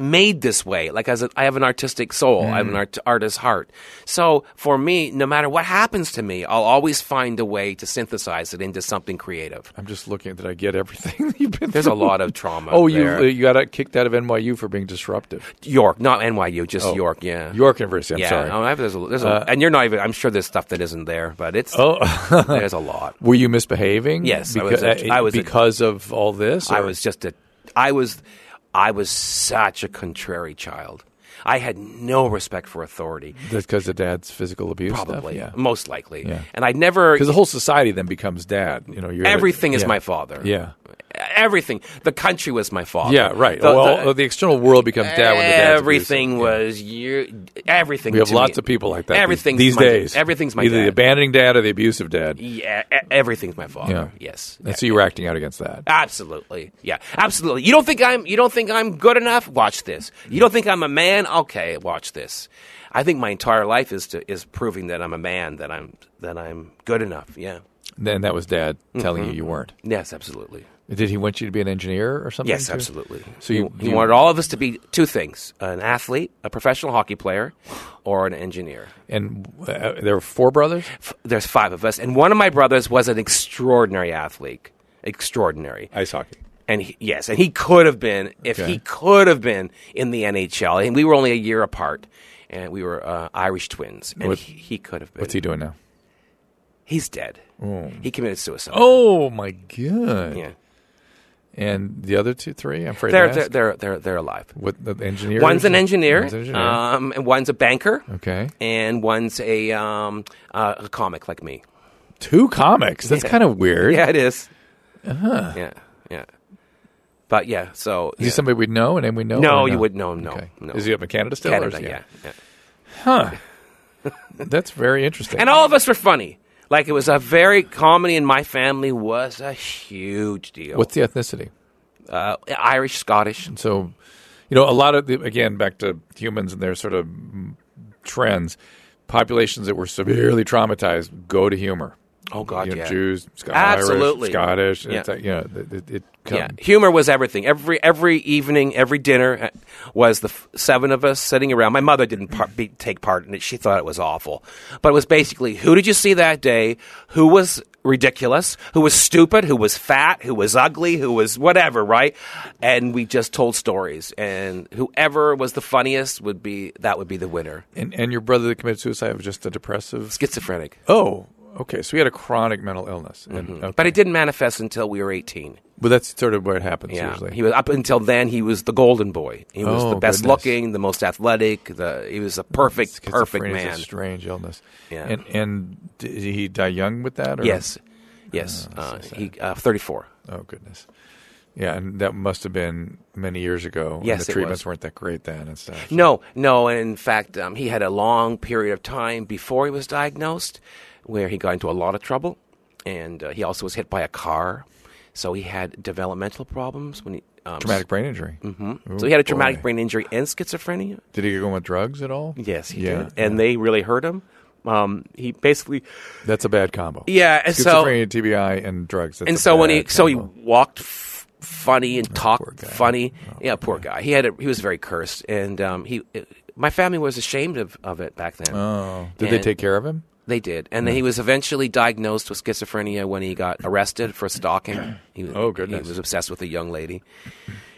made this way. Like as a, I have an artistic soul, I have Mm. an art, artist's heart. So for me, no matter what happens to me, I'll always find a way to synthesize it into something creative. I'm just looking. Did I get everything (laughs) you've been? There's a lot of trauma. Oh, you there. you got kicked out of NYU for being disruptive. York, not NYU, just Oh. York. Yeah, York University. I'm yeah, sorry. no, I have- there's a, there's a, and you're not even. I'm sure there's stuff that isn't there, but it's oh, (laughs) there's a lot. were you misbehaving? Yes, I because, was a- I was because of all this. I was just a, I was, I was such a contrary child. I had no respect for authority. That's because of dad's physical abuse. stuff? Probably, yeah. most likely. Yeah. And I never. Because the whole society then becomes dad. You know, you're everything is yeah. my father. Yeah. Everything. The country was my father. Yeah, right. The, well, the- the, external world becomes dad when the dad's everything. Yeah. was you. Everything. We have lots me- of people like that these- Everything's these my, days. Everything's my either dad. the abandoning dad or the abusive dad. yeah, everything's my father. Yeah. Yes. And so you were acting out against that. Absolutely. Yeah. Absolutely. You don't think I'm you don't think I'm good enough? Watch this. You don't think I'm a man? Okay, watch this. I think my entire life is to is proving that I'm a man, that I'm that I'm good enough. Yeah. Then that was dad telling Mm-hmm. you you weren't. Yes, absolutely. Did he want you to be an engineer or something? Yes, too? absolutely. So you- he, he wanted all of us to be two things: an athlete, a professional hockey player, or an engineer. And uh, there were four brothers. F- There's five of us, and one of my brothers was an extraordinary athlete. Extraordinary. Ice hockey. And he, yes, and he could have been if Okay. he could have been in the NHL. And we were only a year apart, and we were uh, Irish twins, and What- he, he could have been. What's he doing now? He's dead. He committed suicide. Oh my god! yeah. And the other two, three. I'm afraid They're, they're they're they're they're alive. What the engineer? One's an engineer, One's an engineer. Um, and one's a banker, okay. and one's a um, uh, a comic like me. Two comics. That's kind of weird. Yeah, it is. Uh-huh. Yeah, yeah. But yeah, so Is he somebody we'd know and then we know? No, you wouldn't no, no, no. Is he up in Canada still? or Canada, yeah, yeah. Huh. (laughs) That's very interesting. And all of us were funny. Like it was a very comedy in my family was a huge deal. What's the ethnicity? uh, Irish, Scottish? And so, you know, a lot of the, again back to humans and their sort of trends. Populations that were severely traumatized go to humor. Oh God, you know, yeah. Jews, Scottish, Absolutely. Irish, Scottish. Yeah. Like, you know, it, it, Yeah, humor was everything. Every every evening, every dinner uh, was the f- seven of us sitting around. My mother didn't par- be, take part in it; she thought it was awful. But it was basically, who did you see that day? Who was ridiculous? Who was stupid? Who was fat? Who was ugly? Who was whatever? Right? And we just told stories, and whoever was the funniest would be that would be the winner. And, and your brother that committed suicide was just a depressive. Schizophrenic, Oh, okay. So he had a chronic mental illness, and. Mm-hmm. but it didn't manifest until we were eighteen. But that's sort of where it happens Yeah, usually. he was up until then. He was the golden boy. He was Oh, the best goodness. looking, the most athletic. The he was a perfect, perfect man. a strange illness. Yeah. And and did he die young with that? Or? Yes, yes. uh, he uh, thirty four. Oh goodness. Yeah, and that must have been many years ago. and Yes, the treatments weren't that great then and stuff. No, no. And in fact, um, he had a long period of time before he was diagnosed, where he got into a lot of trouble, and uh, he also was hit by a car, so he had developmental problems when he. Um, Traumatic brain injury. hmm Ooh, So he had a traumatic boy. brain injury and schizophrenia. Did he go with drugs at all? Yes, he Yeah, did, and they really hurt him. Um, he basically, That's a bad combo. yeah, and so Schizophrenia, TBI, and drugs. And so when he bad so he walked f- funny and poor talked funny. Oh, yeah, poor guy. He had a, he was very cursed, and um, he my family was ashamed of, of it back then. Oh, did they take care of him? They did, and then he was eventually diagnosed with schizophrenia when he got arrested for stalking. (clears throat) He, was- Oh, goodness. He was obsessed with a young lady,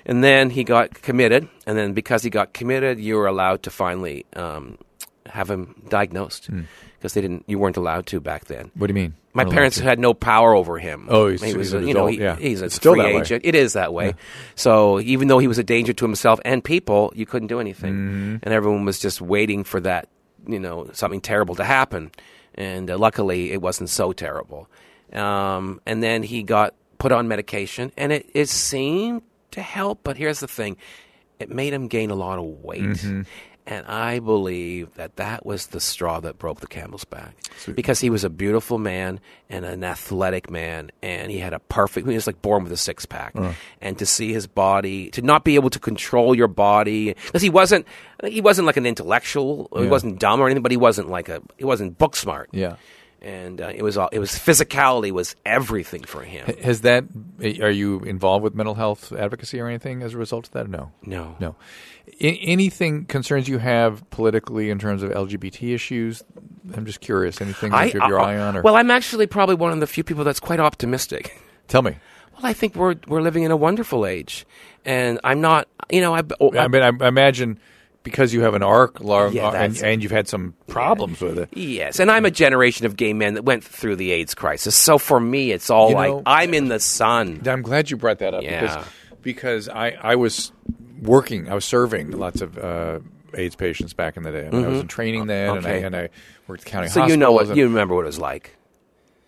and then he got committed. And then because he got committed, you were allowed to finally um, have him diagnosed Hmm. because they didn't. You weren't allowed to back then. What do you mean? My parents had no power over him. Oh, he's- he he's was, an a, you know, adult, he- yeah. he's a It's still free that way. agent. It is that way. So even though he was a danger to himself and people, you couldn't do anything, Mm-hmm. and everyone was just waiting for that, you know, something terrible to happen. And uh, luckily, it wasn't so terrible. Um, and then he got put on medication, and it, it seemed to help. But here's the thing: it made him gain a lot of weight. Mm-hmm. And I believe that that was the straw that broke the camel's back. Because he was a beautiful man and an athletic man, and he had a perfect, he was like born with a six pack. Uh. And to see his body, to not be able to control your body, because he wasn't, he wasn't like an intellectual, he wasn't dumb or anything, but he wasn't like a, he wasn't book smart. Yeah. And uh, it was all, it was physicality was everything for him. Has that? Are you involved with mental health advocacy or anything as a result of that? No. No. No. A- anything concerns you have politically in terms of LGBT issues? I'm just curious. Anything that you have your I- eye on? Or Well, I'm actually probably one of the few people that's quite optimistic. tell me. Well, I think we're we're living in a wonderful age, and I'm not. You know, I. Oh, I mean, I, I imagine because you have an arc, long, Yeah, and, and you've had some problems with it. Yes, and I'm a generation of gay men that went through the AIDS crisis. So for me, it's all You like know- I'm in the sun. I'm glad you brought that up Yeah. because because I, I was working, I was serving lots of uh, AIDS patients back in the day. I, mean, I was in training then, and, I, Mm-hmm. And I worked at county So you know what and- you remember what it was like.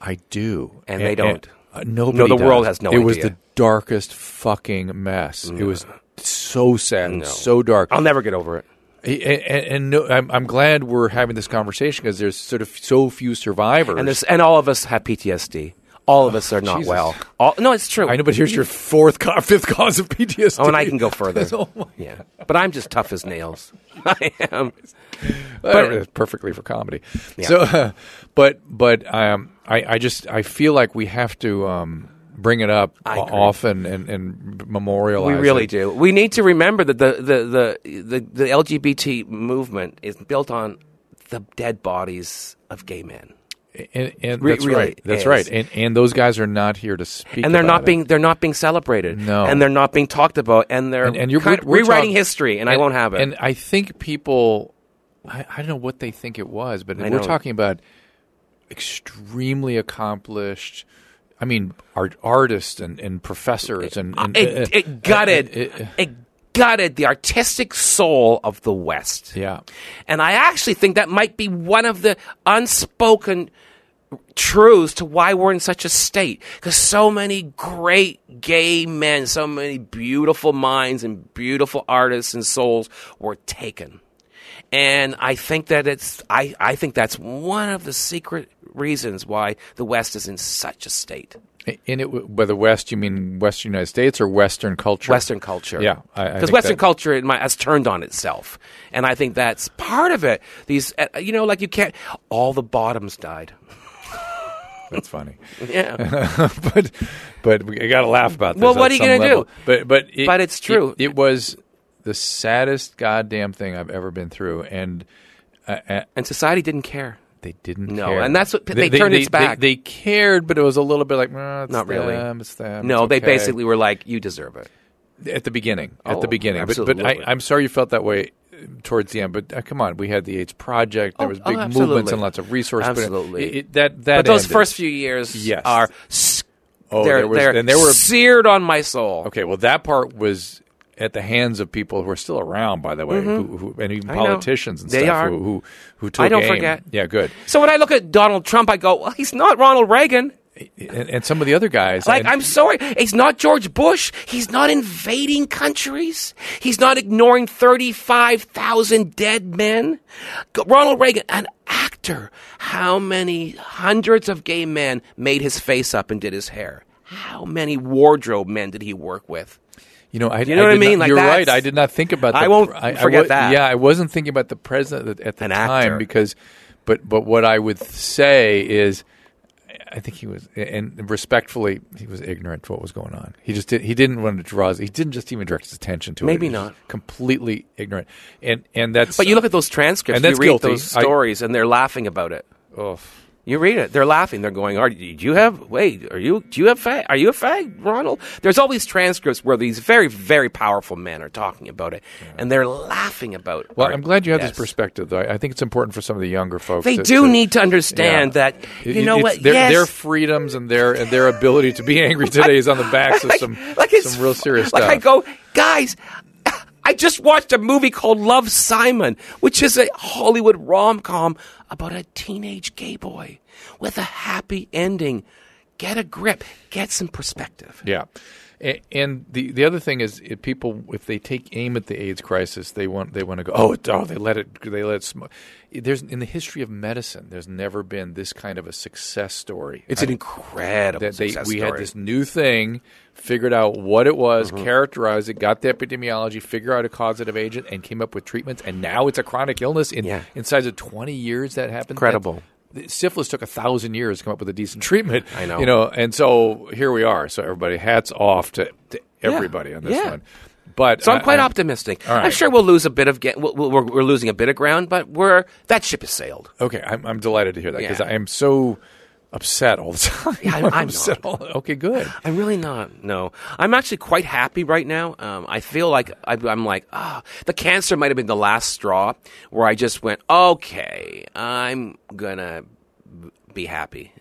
I do, And they don't. uh, nobody No, the does. world has no It was the darkest fucking mess. It was so sad, and No. so dark. I'll never get over it. And, and, and no, I'm, I'm glad we're having this conversation because there's sort of so few survivors. And and all of us have PTSD. All of us are not Jesus. well. All, no, it's true. I know, but here's your fourth, co- fifth cause of PTSD. Oh, and I can go further. (laughs) Oh, my- yeah, but I'm just tough as nails. (laughs) I am. but it's perfectly for comedy. Yeah. So, uh, (laughs) but but um, I I just I feel like we have to um, bring it up often and, and memorialize. We really it. do. We need to remember that the the, the, the, the LGBT movement is built on the dead bodies of gay men. And, and Re- that's really right. That's is. right. And and those guys are not here to speak. and they're about not it. being they're not being celebrated. No. and they're not being talked about, and they're and, and you're kind- we're- we're rewriting talk- history, and, I won't have it. And I think people, I, I don't know what they think it was, but I we're know. talking about extremely accomplished. I mean, art, artists and, and professors and, and it, uh, it gutted uh, uh, it gutted the artistic soul of the West. yeah. And I actually think that might be one of the unspoken truths to why we're in such a state. Because so many great gay men, so many beautiful minds and beautiful artists and souls were taken. And I think that it's I, I think that's one of the secret reasons why the West is in such a state. In it, by the West, you mean Western United States or Western culture? Western culture. Yeah, because Western that- culture it might, has turned on itself, and I think that's part of it. These, uh, you know, like you can't. All the bottoms died. (laughs) That's funny. Yeah, (laughs) but but we got to laugh about this. Well, what are you gonna do? But but it, But it's true. It, it was the saddest goddamn thing I've ever been through, and uh, uh, and society didn't care. they didn't. No, care. and that's what- they turned its back. They, cared, but it was a little bit like "Nah, it's Not really. them, It's them. No, it's they basically were like, "You deserve it." at the beginning. At the Oh, beginning, but, but. I, I'm sorry you felt that way uh, towards the end. But uh, come on, we had the AIDS Project. There Oh, was oh, big absolutely. movements and lots of resources. Absolutely. it- it- that that But those ended. first few years Yes. are. Oh, they're, there was- they're and there were- seared on my soul. Okay, well, that part was at the hands of people who are still around, by the way, who, who, and even Mm-hmm. Politicians and They stuff who who, who took I don't aim. forget. Yeah, good. So when I look at Donald Trump, I go, "Well, he's not Ronald Reagan." And, and some of the other guys, Like, and- I'm sorry, he's not George Bush. He's not invading countries. He's not ignoring 35,000 dead men. Ronald Reagan, an actor. How many hundreds of gay men made his face up and did his hair? How many wardrobe men did he work with? You know, I, You know what I mean? Not, Like, you're right. I did not think about. The, I won't I, forget wa- that. Yeah, I wasn't thinking about the president at the An time actor. because, but but what I would say is, I think he was, and respectfully, he was ignorant to what was going on. He just did. He didn't want to draw. He didn't just even direct his attention to it. Maybe not. Completely ignorant, and and that's. But you look at those transcripts, And that's you read guilty. those I- stories, and they're laughing about it. Oh. You read it. They're laughing. They're going, "Are did you have? Wait, are you? Do you have fag? Are you a fag, Ronald?" There's all these transcripts where these very, very powerful men are talking about it, and they're laughing about. It. Well, I'm glad you have Yes. this perspective, though. I think it's important for some of the younger folks. They to- do to- need to understand Yeah. that. You It- know what? Their, yes. their freedoms and their and their ability to be (laughs) angry today is on the backs of like, some like some real serious like stuff. I go, guys. I just watched a movie called Love Simon, which is a Hollywood rom com about a teenage gay boy with a happy ending. Get a grip. Get some perspective. Yeah. And the, the other thing is, if people if they take aim at the AIDS crisis, they want they want to go oh it, oh they let it they let it sm-. There's in the history of medicine, there's never been this kind of a success story. It's I an mean, incredible that they success we story. had this new thing, figured out what it was, Mm-hmm. characterized it, got the epidemiology, figure out a causative agent, and came up with treatments. And now it's a chronic illness. In Yeah. inside of 20 years, that happened. Incredible. Syphilis took a thousand years to come up with a decent treatment. (laughs) I know. You know, and so here we are. So everybody, hats off to, to everybody on this Yeah. one. But So I'm quite I'm- optimistic. Right. I'm sure we'll lose a bit of get. We'll, we're, we're losing a bit of ground, but we're that ship has sailed. Okay, I'm, I'm delighted to hear that because Yeah. I am so upset all the (laughs) time. Yeah, I'm- I'm upset. All, okay, good. (laughs) I'm really not. No, I'm actually quite happy right now. Um, I feel like I, I'm like, ah, the cancer might have been the last straw where I just went, okay, I'm gonna be happy.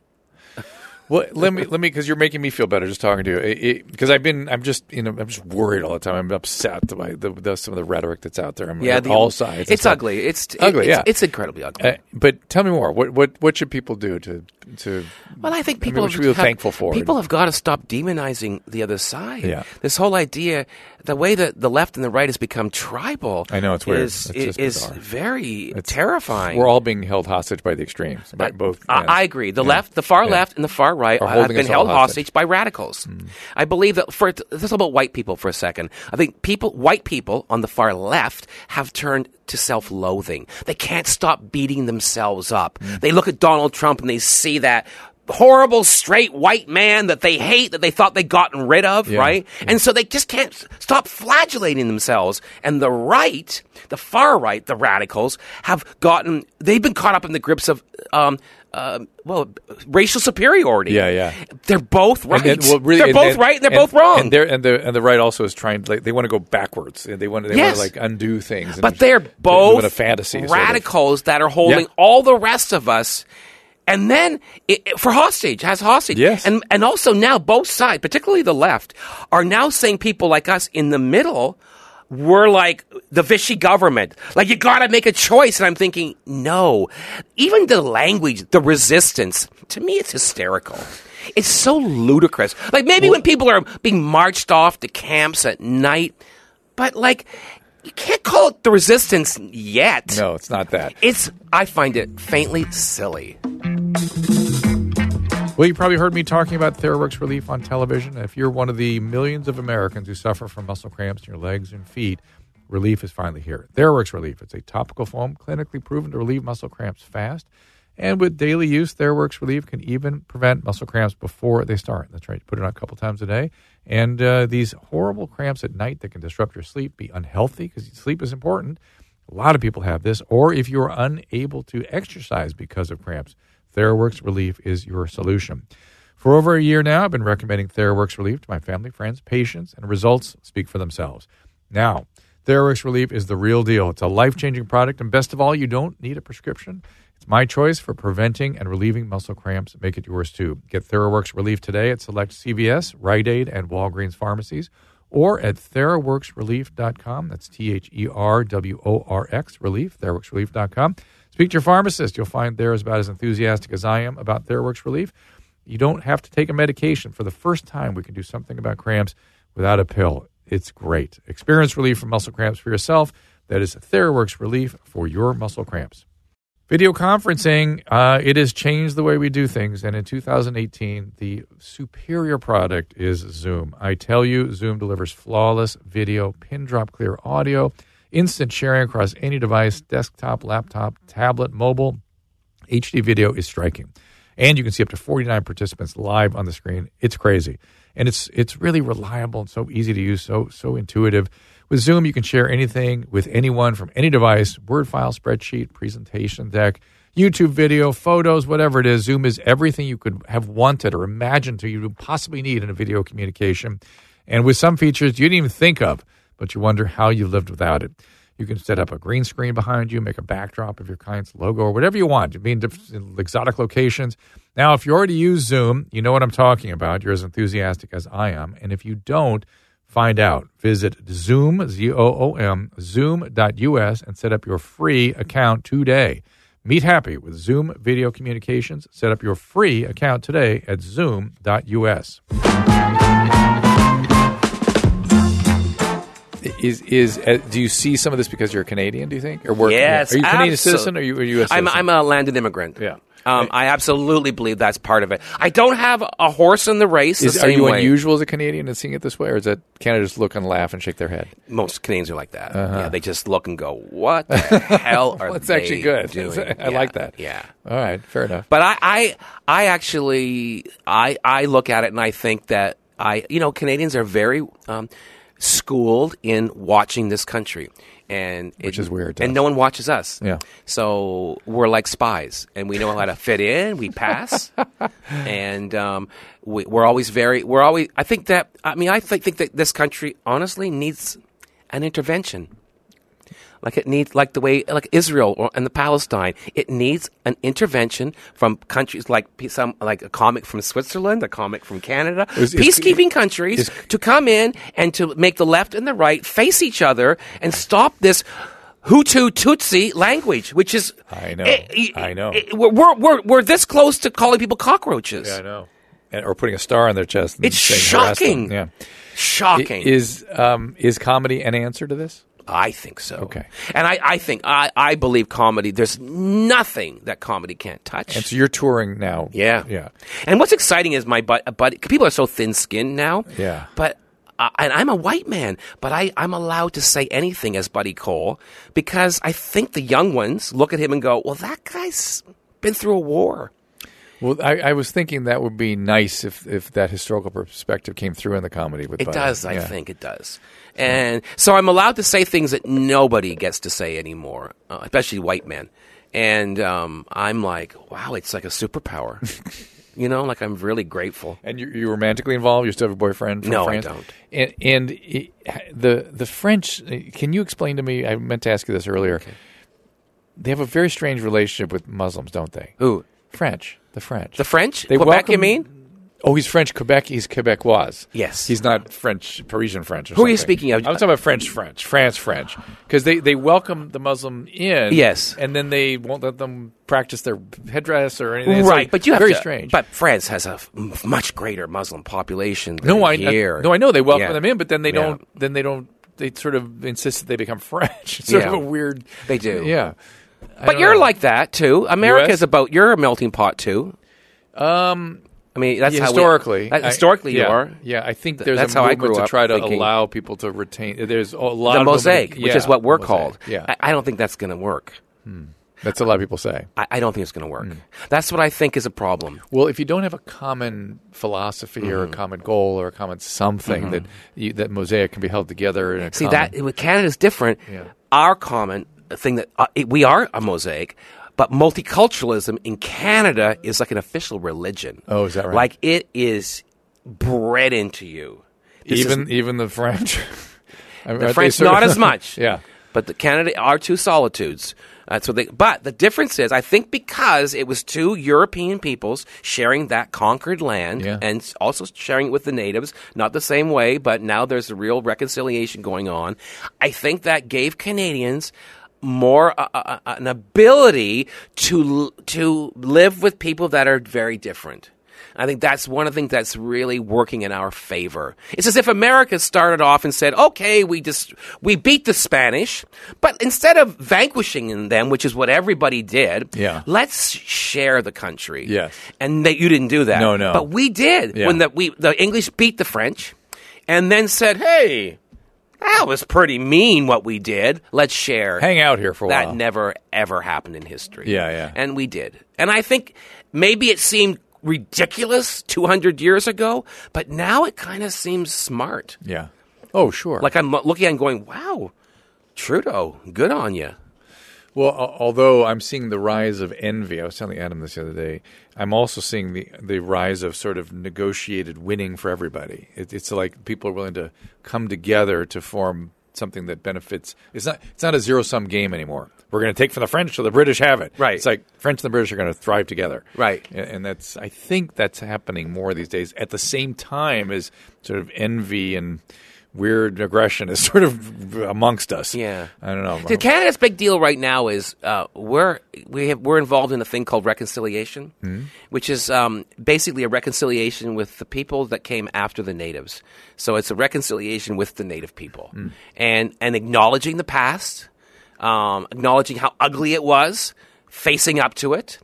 Well, let me let me because you're making me feel better just talking to you. Because I've been, I'm just, you know, I'm just worried all the time. I'm upset by the, the some of the rhetoric that's out there. I'm Yeah, on the- all sides. It's ugly. It's Ugly, It's, yeah. it's incredibly ugly. Uh, but tell me more. What what what should people do to to? Well, I think people what have, should be thankful for? People have got to stop demonizing the other side. Yeah. This whole idea, the way that the left and the right has become tribal. I know, it's weird. Is, It's is very terrifying. We're all being held hostage by the extremes, by both. I. I agree. The left, the far Yeah. left, and the far right Are have been held hostage. hostage by radicals. I believe that for let's talk about white people for a second. I think people, white people on the far left, have turned to self-loathing. They can't stop beating themselves up. Mm. They look at Donald Trump and they see that. Horrible straight white man that they hate that they thought they'd gotten rid of, Yeah. right? And so they just can't stop flagellating themselves. And the right, the far right, the radicals have gotten, they've been caught up in the grips of, um, uh, well, racial superiority. Yeah, yeah. They're both right. And well, really, they're and both right and they're and- both wrong. And, they're, and the and the right also is trying. Like, they want to go backwards. They want they Yes. want to like undo things. but they're both a fantasy. sort of. radicals that are holding Yeah. all the rest of us. And then it, it- for hostage, has hostage. Yes. And, and also now both sides, particularly the left, are now saying people like us in the middle we're like the Vichy government. Like you gotta make a choice. And I'm thinking, no. Even the language, the resistance, to me it's hysterical. It's so ludicrous. Like maybe when people are being marched off to camps at night, but like you can't call it the resistance yet. No, it's not that. It's I find it faintly silly. Well, you probably heard me talking about TheraWorx Relief on television. If you're one of the millions of Americans who suffer from muscle cramps in your legs and feet, relief is finally here. TheraWorx Relief. It's a topical foam clinically proven to relieve muscle cramps fast. And with daily use, TheraWorx Relief can even prevent muscle cramps before they start. That's right. Put it on a couple times a day. And uh, these horrible cramps at night that can disrupt your sleep, be unhealthy because sleep is important. A lot of people have this. Or if you're unable to exercise because of cramps, TheraWorx Relief is your solution. For over a year now, I've been recommending TheraWorx Relief to my family, friends, patients, and results speak for themselves. Now, TheraWorx Relief is the real deal. It's a life changing product, and best of all, you don't need a prescription. It's my choice for preventing and relieving muscle cramps. Make it yours too. Get TheraWorx Relief today at select CVS, Rite Aid, and Walgreens pharmacies, or at TheraWorxRelief.com. That's T H E R W O R X Relief, TheraWorxRelief.com. Speak to your pharmacist. You'll find they're about as enthusiastic as I am about TheraWorx Relief. You don't have to take a medication. For the first time, we can do something about cramps without a pill. It's great. Experience relief from muscle cramps for yourself. That is TheraWorx Relief for your muscle cramps. Video conferencing, uh, it has changed the way we do things. And in 2018, the superior product is Zoom. I tell you, Zoom delivers flawless video, pin drop clear audio, instant sharing across any device desktop, laptop, tablet, mobile. HD video is striking. And you can see up to 49 participants live on the screen. It's crazy. And it's it's really reliable and so easy to use, so so intuitive. With Zoom, you can share anything with anyone from any device, Word file, spreadsheet, presentation deck, YouTube video, photos, whatever it is. Zoom is everything you could have wanted or imagined to you possibly need in a video communication. And with some features you didn't even think of, but you wonder how you lived without it. You can set up a green screen behind you, make a backdrop of your client's logo, or whatever you want. You mean in exotic locations. Now, if you already use Zoom, you know what I'm talking about. You're as enthusiastic as I am. And if you don't, find out. Visit Zoom, Z O O M, Zoom.us, and set up your free account today. Meet happy with Zoom Video Communications. Set up your free account today at Zoom.us. Is is uh, do you see some of this because you're a Canadian? Do you think or work? Yes, Are you a Canadian absolute- citizen or are you a U.S. I'm. I'm a landed immigrant. Yeah. Um, I absolutely believe that's part of it. I don't have a horse in the race the Is, are same you way. unusual as a Canadian in seeing it this way, or is that Canada just look and laugh and shake their head? Most Canadians are like that. Yeah, they just look and go, "What the (laughs) hell are they actually good. (laughs) doing?" I Yeah, like that. Yeah. All right, fair enough. But I, I, I actually, I, I look at it and I think that I, you know, Canadians are very um, schooled in watching this country, and Which is weird And us. no one watches us. Yeah. So we're like spies, and we know how to fit in. We pass, (laughs) and um, we, we're always very. We're always. I think that. I mean, I think, think that this country honestly needs an intervention. Like it needs, like the way, like Israel or, and the Palestine, it needs an intervention from countries like some, like a comic from Switzerland, a comic from Canada, is- peacekeeping countries is- to come in and to make the left and the right face each other and stop this Hutu Tutsi language, which is I know. Eh, I know. eh, we're, we're, we're, this close to calling people cockroaches. Yeah, I know. And, or putting a star on their chest. And It's saying, "Harass them." shocking. Yeah. Shocking. Is um, is comedy an answer to this? I think so. Okay. And I, I think, I, I believe comedy, there's nothing that comedy can't touch. And so you're touring now. yeah. Yeah. And what's exciting is my butt, but people are so thin skinned now. Yeah. But, uh, and I'm a white man, but I, I'm allowed to say anything as Buddy Cole because I think the young ones look at him and go, well, that guy's been through a war. Well, I, I was thinking that would be nice if, if that historical perspective came through in the comedy with It Buddy. does, I Yeah. think it does. And so I'm allowed to say things that nobody gets to say anymore, uh, especially white men. And um, I'm like, wow, it's like a superpower. (laughs) you know, like I'm really grateful. And you, you romantically involved? You still have a boyfriend from No, I don't. And, and i- the the French. Can you explain to me? I meant to ask you this earlier. They have a very strange relationship with Muslims, don't they? Who? French. The French. The French? They Quebec, you mean? Oh, he's French Quebec. He's Quebecois. Yes. he's not French Parisian French. Or Who are you speaking of? I'm talking about French French, France French, because they they welcome the Muslim in. Yes. and then they won't let them practice their headdress or anything. It's right, like but you have very to, strange. But France has a much greater Muslim population than no, I here. no, I know they welcome Yeah. them in, but then they Yeah. don't. Then they don't. They sort of insist that they become (laughs) French. It's sort Yeah. of a weird. They do. Yeah, I But you're know. like that too. America's US? about you're a melting pot too. um. I mean, that's yeah, how we- historically, I- historically, yeah, you are. Yeah, I think there's that's a how I movement grew to up try to thinking. allow people to retain. There's a lot the of mosaic, movement- which yeah, is what we're mosaic, called. Yeah, I, I don't think that's going to work. that's a lot of people say. I, I don't think it's going to work. Hmm. That's what I think is a problem. Well, if you don't have a common philosophy or a Mm-hmm. common goal or a common something that you, that mosaic can be held together in a See common, that with Canada's different. Yeah. Our common thing that uh, it- we are a mosaic, but multiculturalism in Canada is like an official religion. Oh, is that right? Like it is bred into you. This is- even even the French. (laughs) I mean, the French not of- as (laughs) much. yeah. But the Canada are two solitudes. That's what they. But the difference is, I think, because it was two European peoples sharing that conquered land Yeah. and also sharing it with the natives, not the same way, but now there's a real reconciliation going on. I think that gave Canadians more uh, uh, uh, an ability to to live with people that are very different. I think that's one of the things that's really working in our favor. It's as if America started off and said, "Okay, we just we beat the Spanish, but instead of vanquishing them, which is what everybody did, Yeah. let's share the country." Yes. and that you didn't do that. No, no. but we did Yeah. when the we the English beat the French, and then said, "Hey." That was pretty mean what we did. Let's share. Hang out here for a That while. That never ever happened in history. Yeah, yeah. And we did. And I think maybe it seemed ridiculous 200 years ago, but now it kind of seems smart. yeah. Oh, sure. Like I'm looking and going, wow, Trudeau, good on you. Well, although I'm seeing the rise of envy, I was telling Adam this the other day. I'm also seeing the the rise of sort of negotiated winning for everybody. It, it's like people are willing to come together to form something that benefits. It's not it's not a zero sum game anymore. We're going to take from the French, so the British have it. Right. It's like French and the British are going to thrive together. Right. And, and that's I think that's happening more these days. At the same time as sort of envy and weird aggression is (laughs) sort of amongst us. Yeah. I don't know. The Canada's big deal right now is uh, we're we have, we're involved in a thing called reconciliation, which is um, basically a reconciliation with the people that came after the natives. So it's a reconciliation with the native people, and and acknowledging the past, um, acknowledging how ugly it was, facing up to it,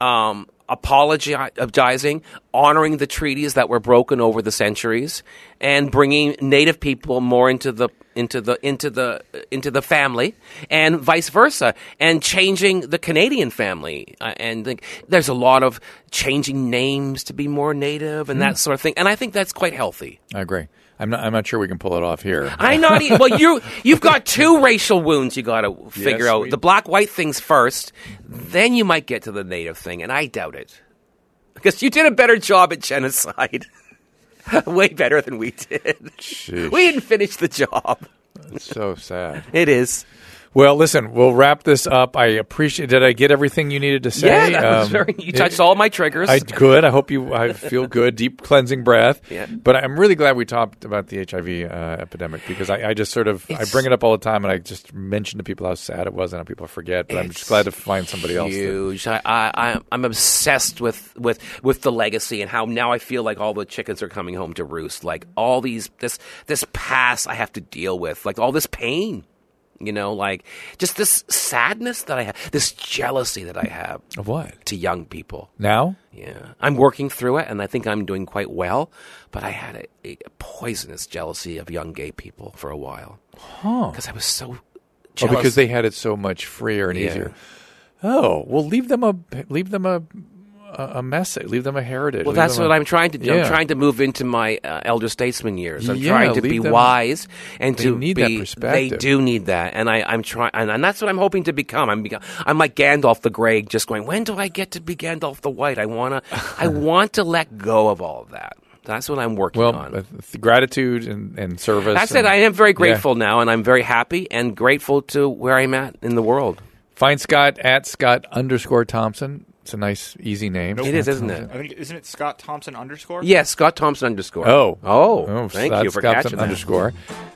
um, apologizing, honoring the treaties that were broken over the centuries, and bringing Native people more into the into the into the into the family, and vice versa, and changing the Canadian family. Uh, and think there's a lot of changing names to be more Native and that sort of thing. And I think that's quite healthy. I agree. I'm not. I'm not sure we can pull it off here. I'm not e- well. You you've got (laughs) two racial wounds you got to figure Yes, out. we- The black white things first, then you might get to the native thing, and I doubt it because you did a better job at genocide, (laughs) way better than we did. Sheesh. We didn't finish the job. It's so sad. It is. Well, listen, we'll wrap this up. I appreciate. Did I get everything you needed to say? Yeah, that was Um, very. You it- touched all my triggers. I good. I hope you. I feel good. Deep cleansing breath. Yeah. But I'm really glad we talked about the HIV uh, epidemic because I, I just sort of I bring it up all the time and I just mention to people how sad it was and how people forget. But I'm just glad to find somebody else. that- Huge. I, I- I'm obsessed with, with, with the legacy and how now I feel like all the chickens are coming home to roost. Like all these this this past I have to deal with, like all this pain. You know, like just this sadness that I have, this jealousy that I have Of what? to young people. Now? Yeah, I'm working through it, and I think I'm doing quite well. But I had a, a poisonous jealousy of young gay people for a while because I was so. Oh, Jealous. because they had it so much freer and Yeah. easier. Oh, well, leave them a leave them a a, message. Leave them a heritage. Well, leave that's what I'm trying to do. Yeah. I'm trying to move into my uh, elder statesman years. I'm Yeah, trying to be them- wise and They to need be. that They perspective. do need that, and I, I'm trying, and, and that's what I'm hoping to become. I'm I'm like Gandalf the Grey, just going. When do I get to be Gandalf the White? I wanna, I (laughs) want to let go of all of that. That's what I'm working Well, on. gratitude and, and service. That's it. I am very Yeah. grateful now, and I'm very happy and grateful to where I'm at in the world. Find Scott at Scott underscore Thompson. It's a nice, easy name. It is, isn't it? I think isn't it Scott Thompson underscore? Yes, Scott Thompson underscore. Oh, oh, thank Scott- you for Scott catching that. underscore.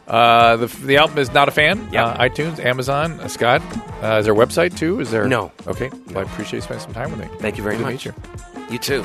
Uh, the the album is not a fan. Yeah. Uh, iTunes, Amazon. Uh, Scott, uh, is there a website too? Is there? No. Okay. Well, I appreciate you spending some time with me. Thank you very Good to much. meet you. You too.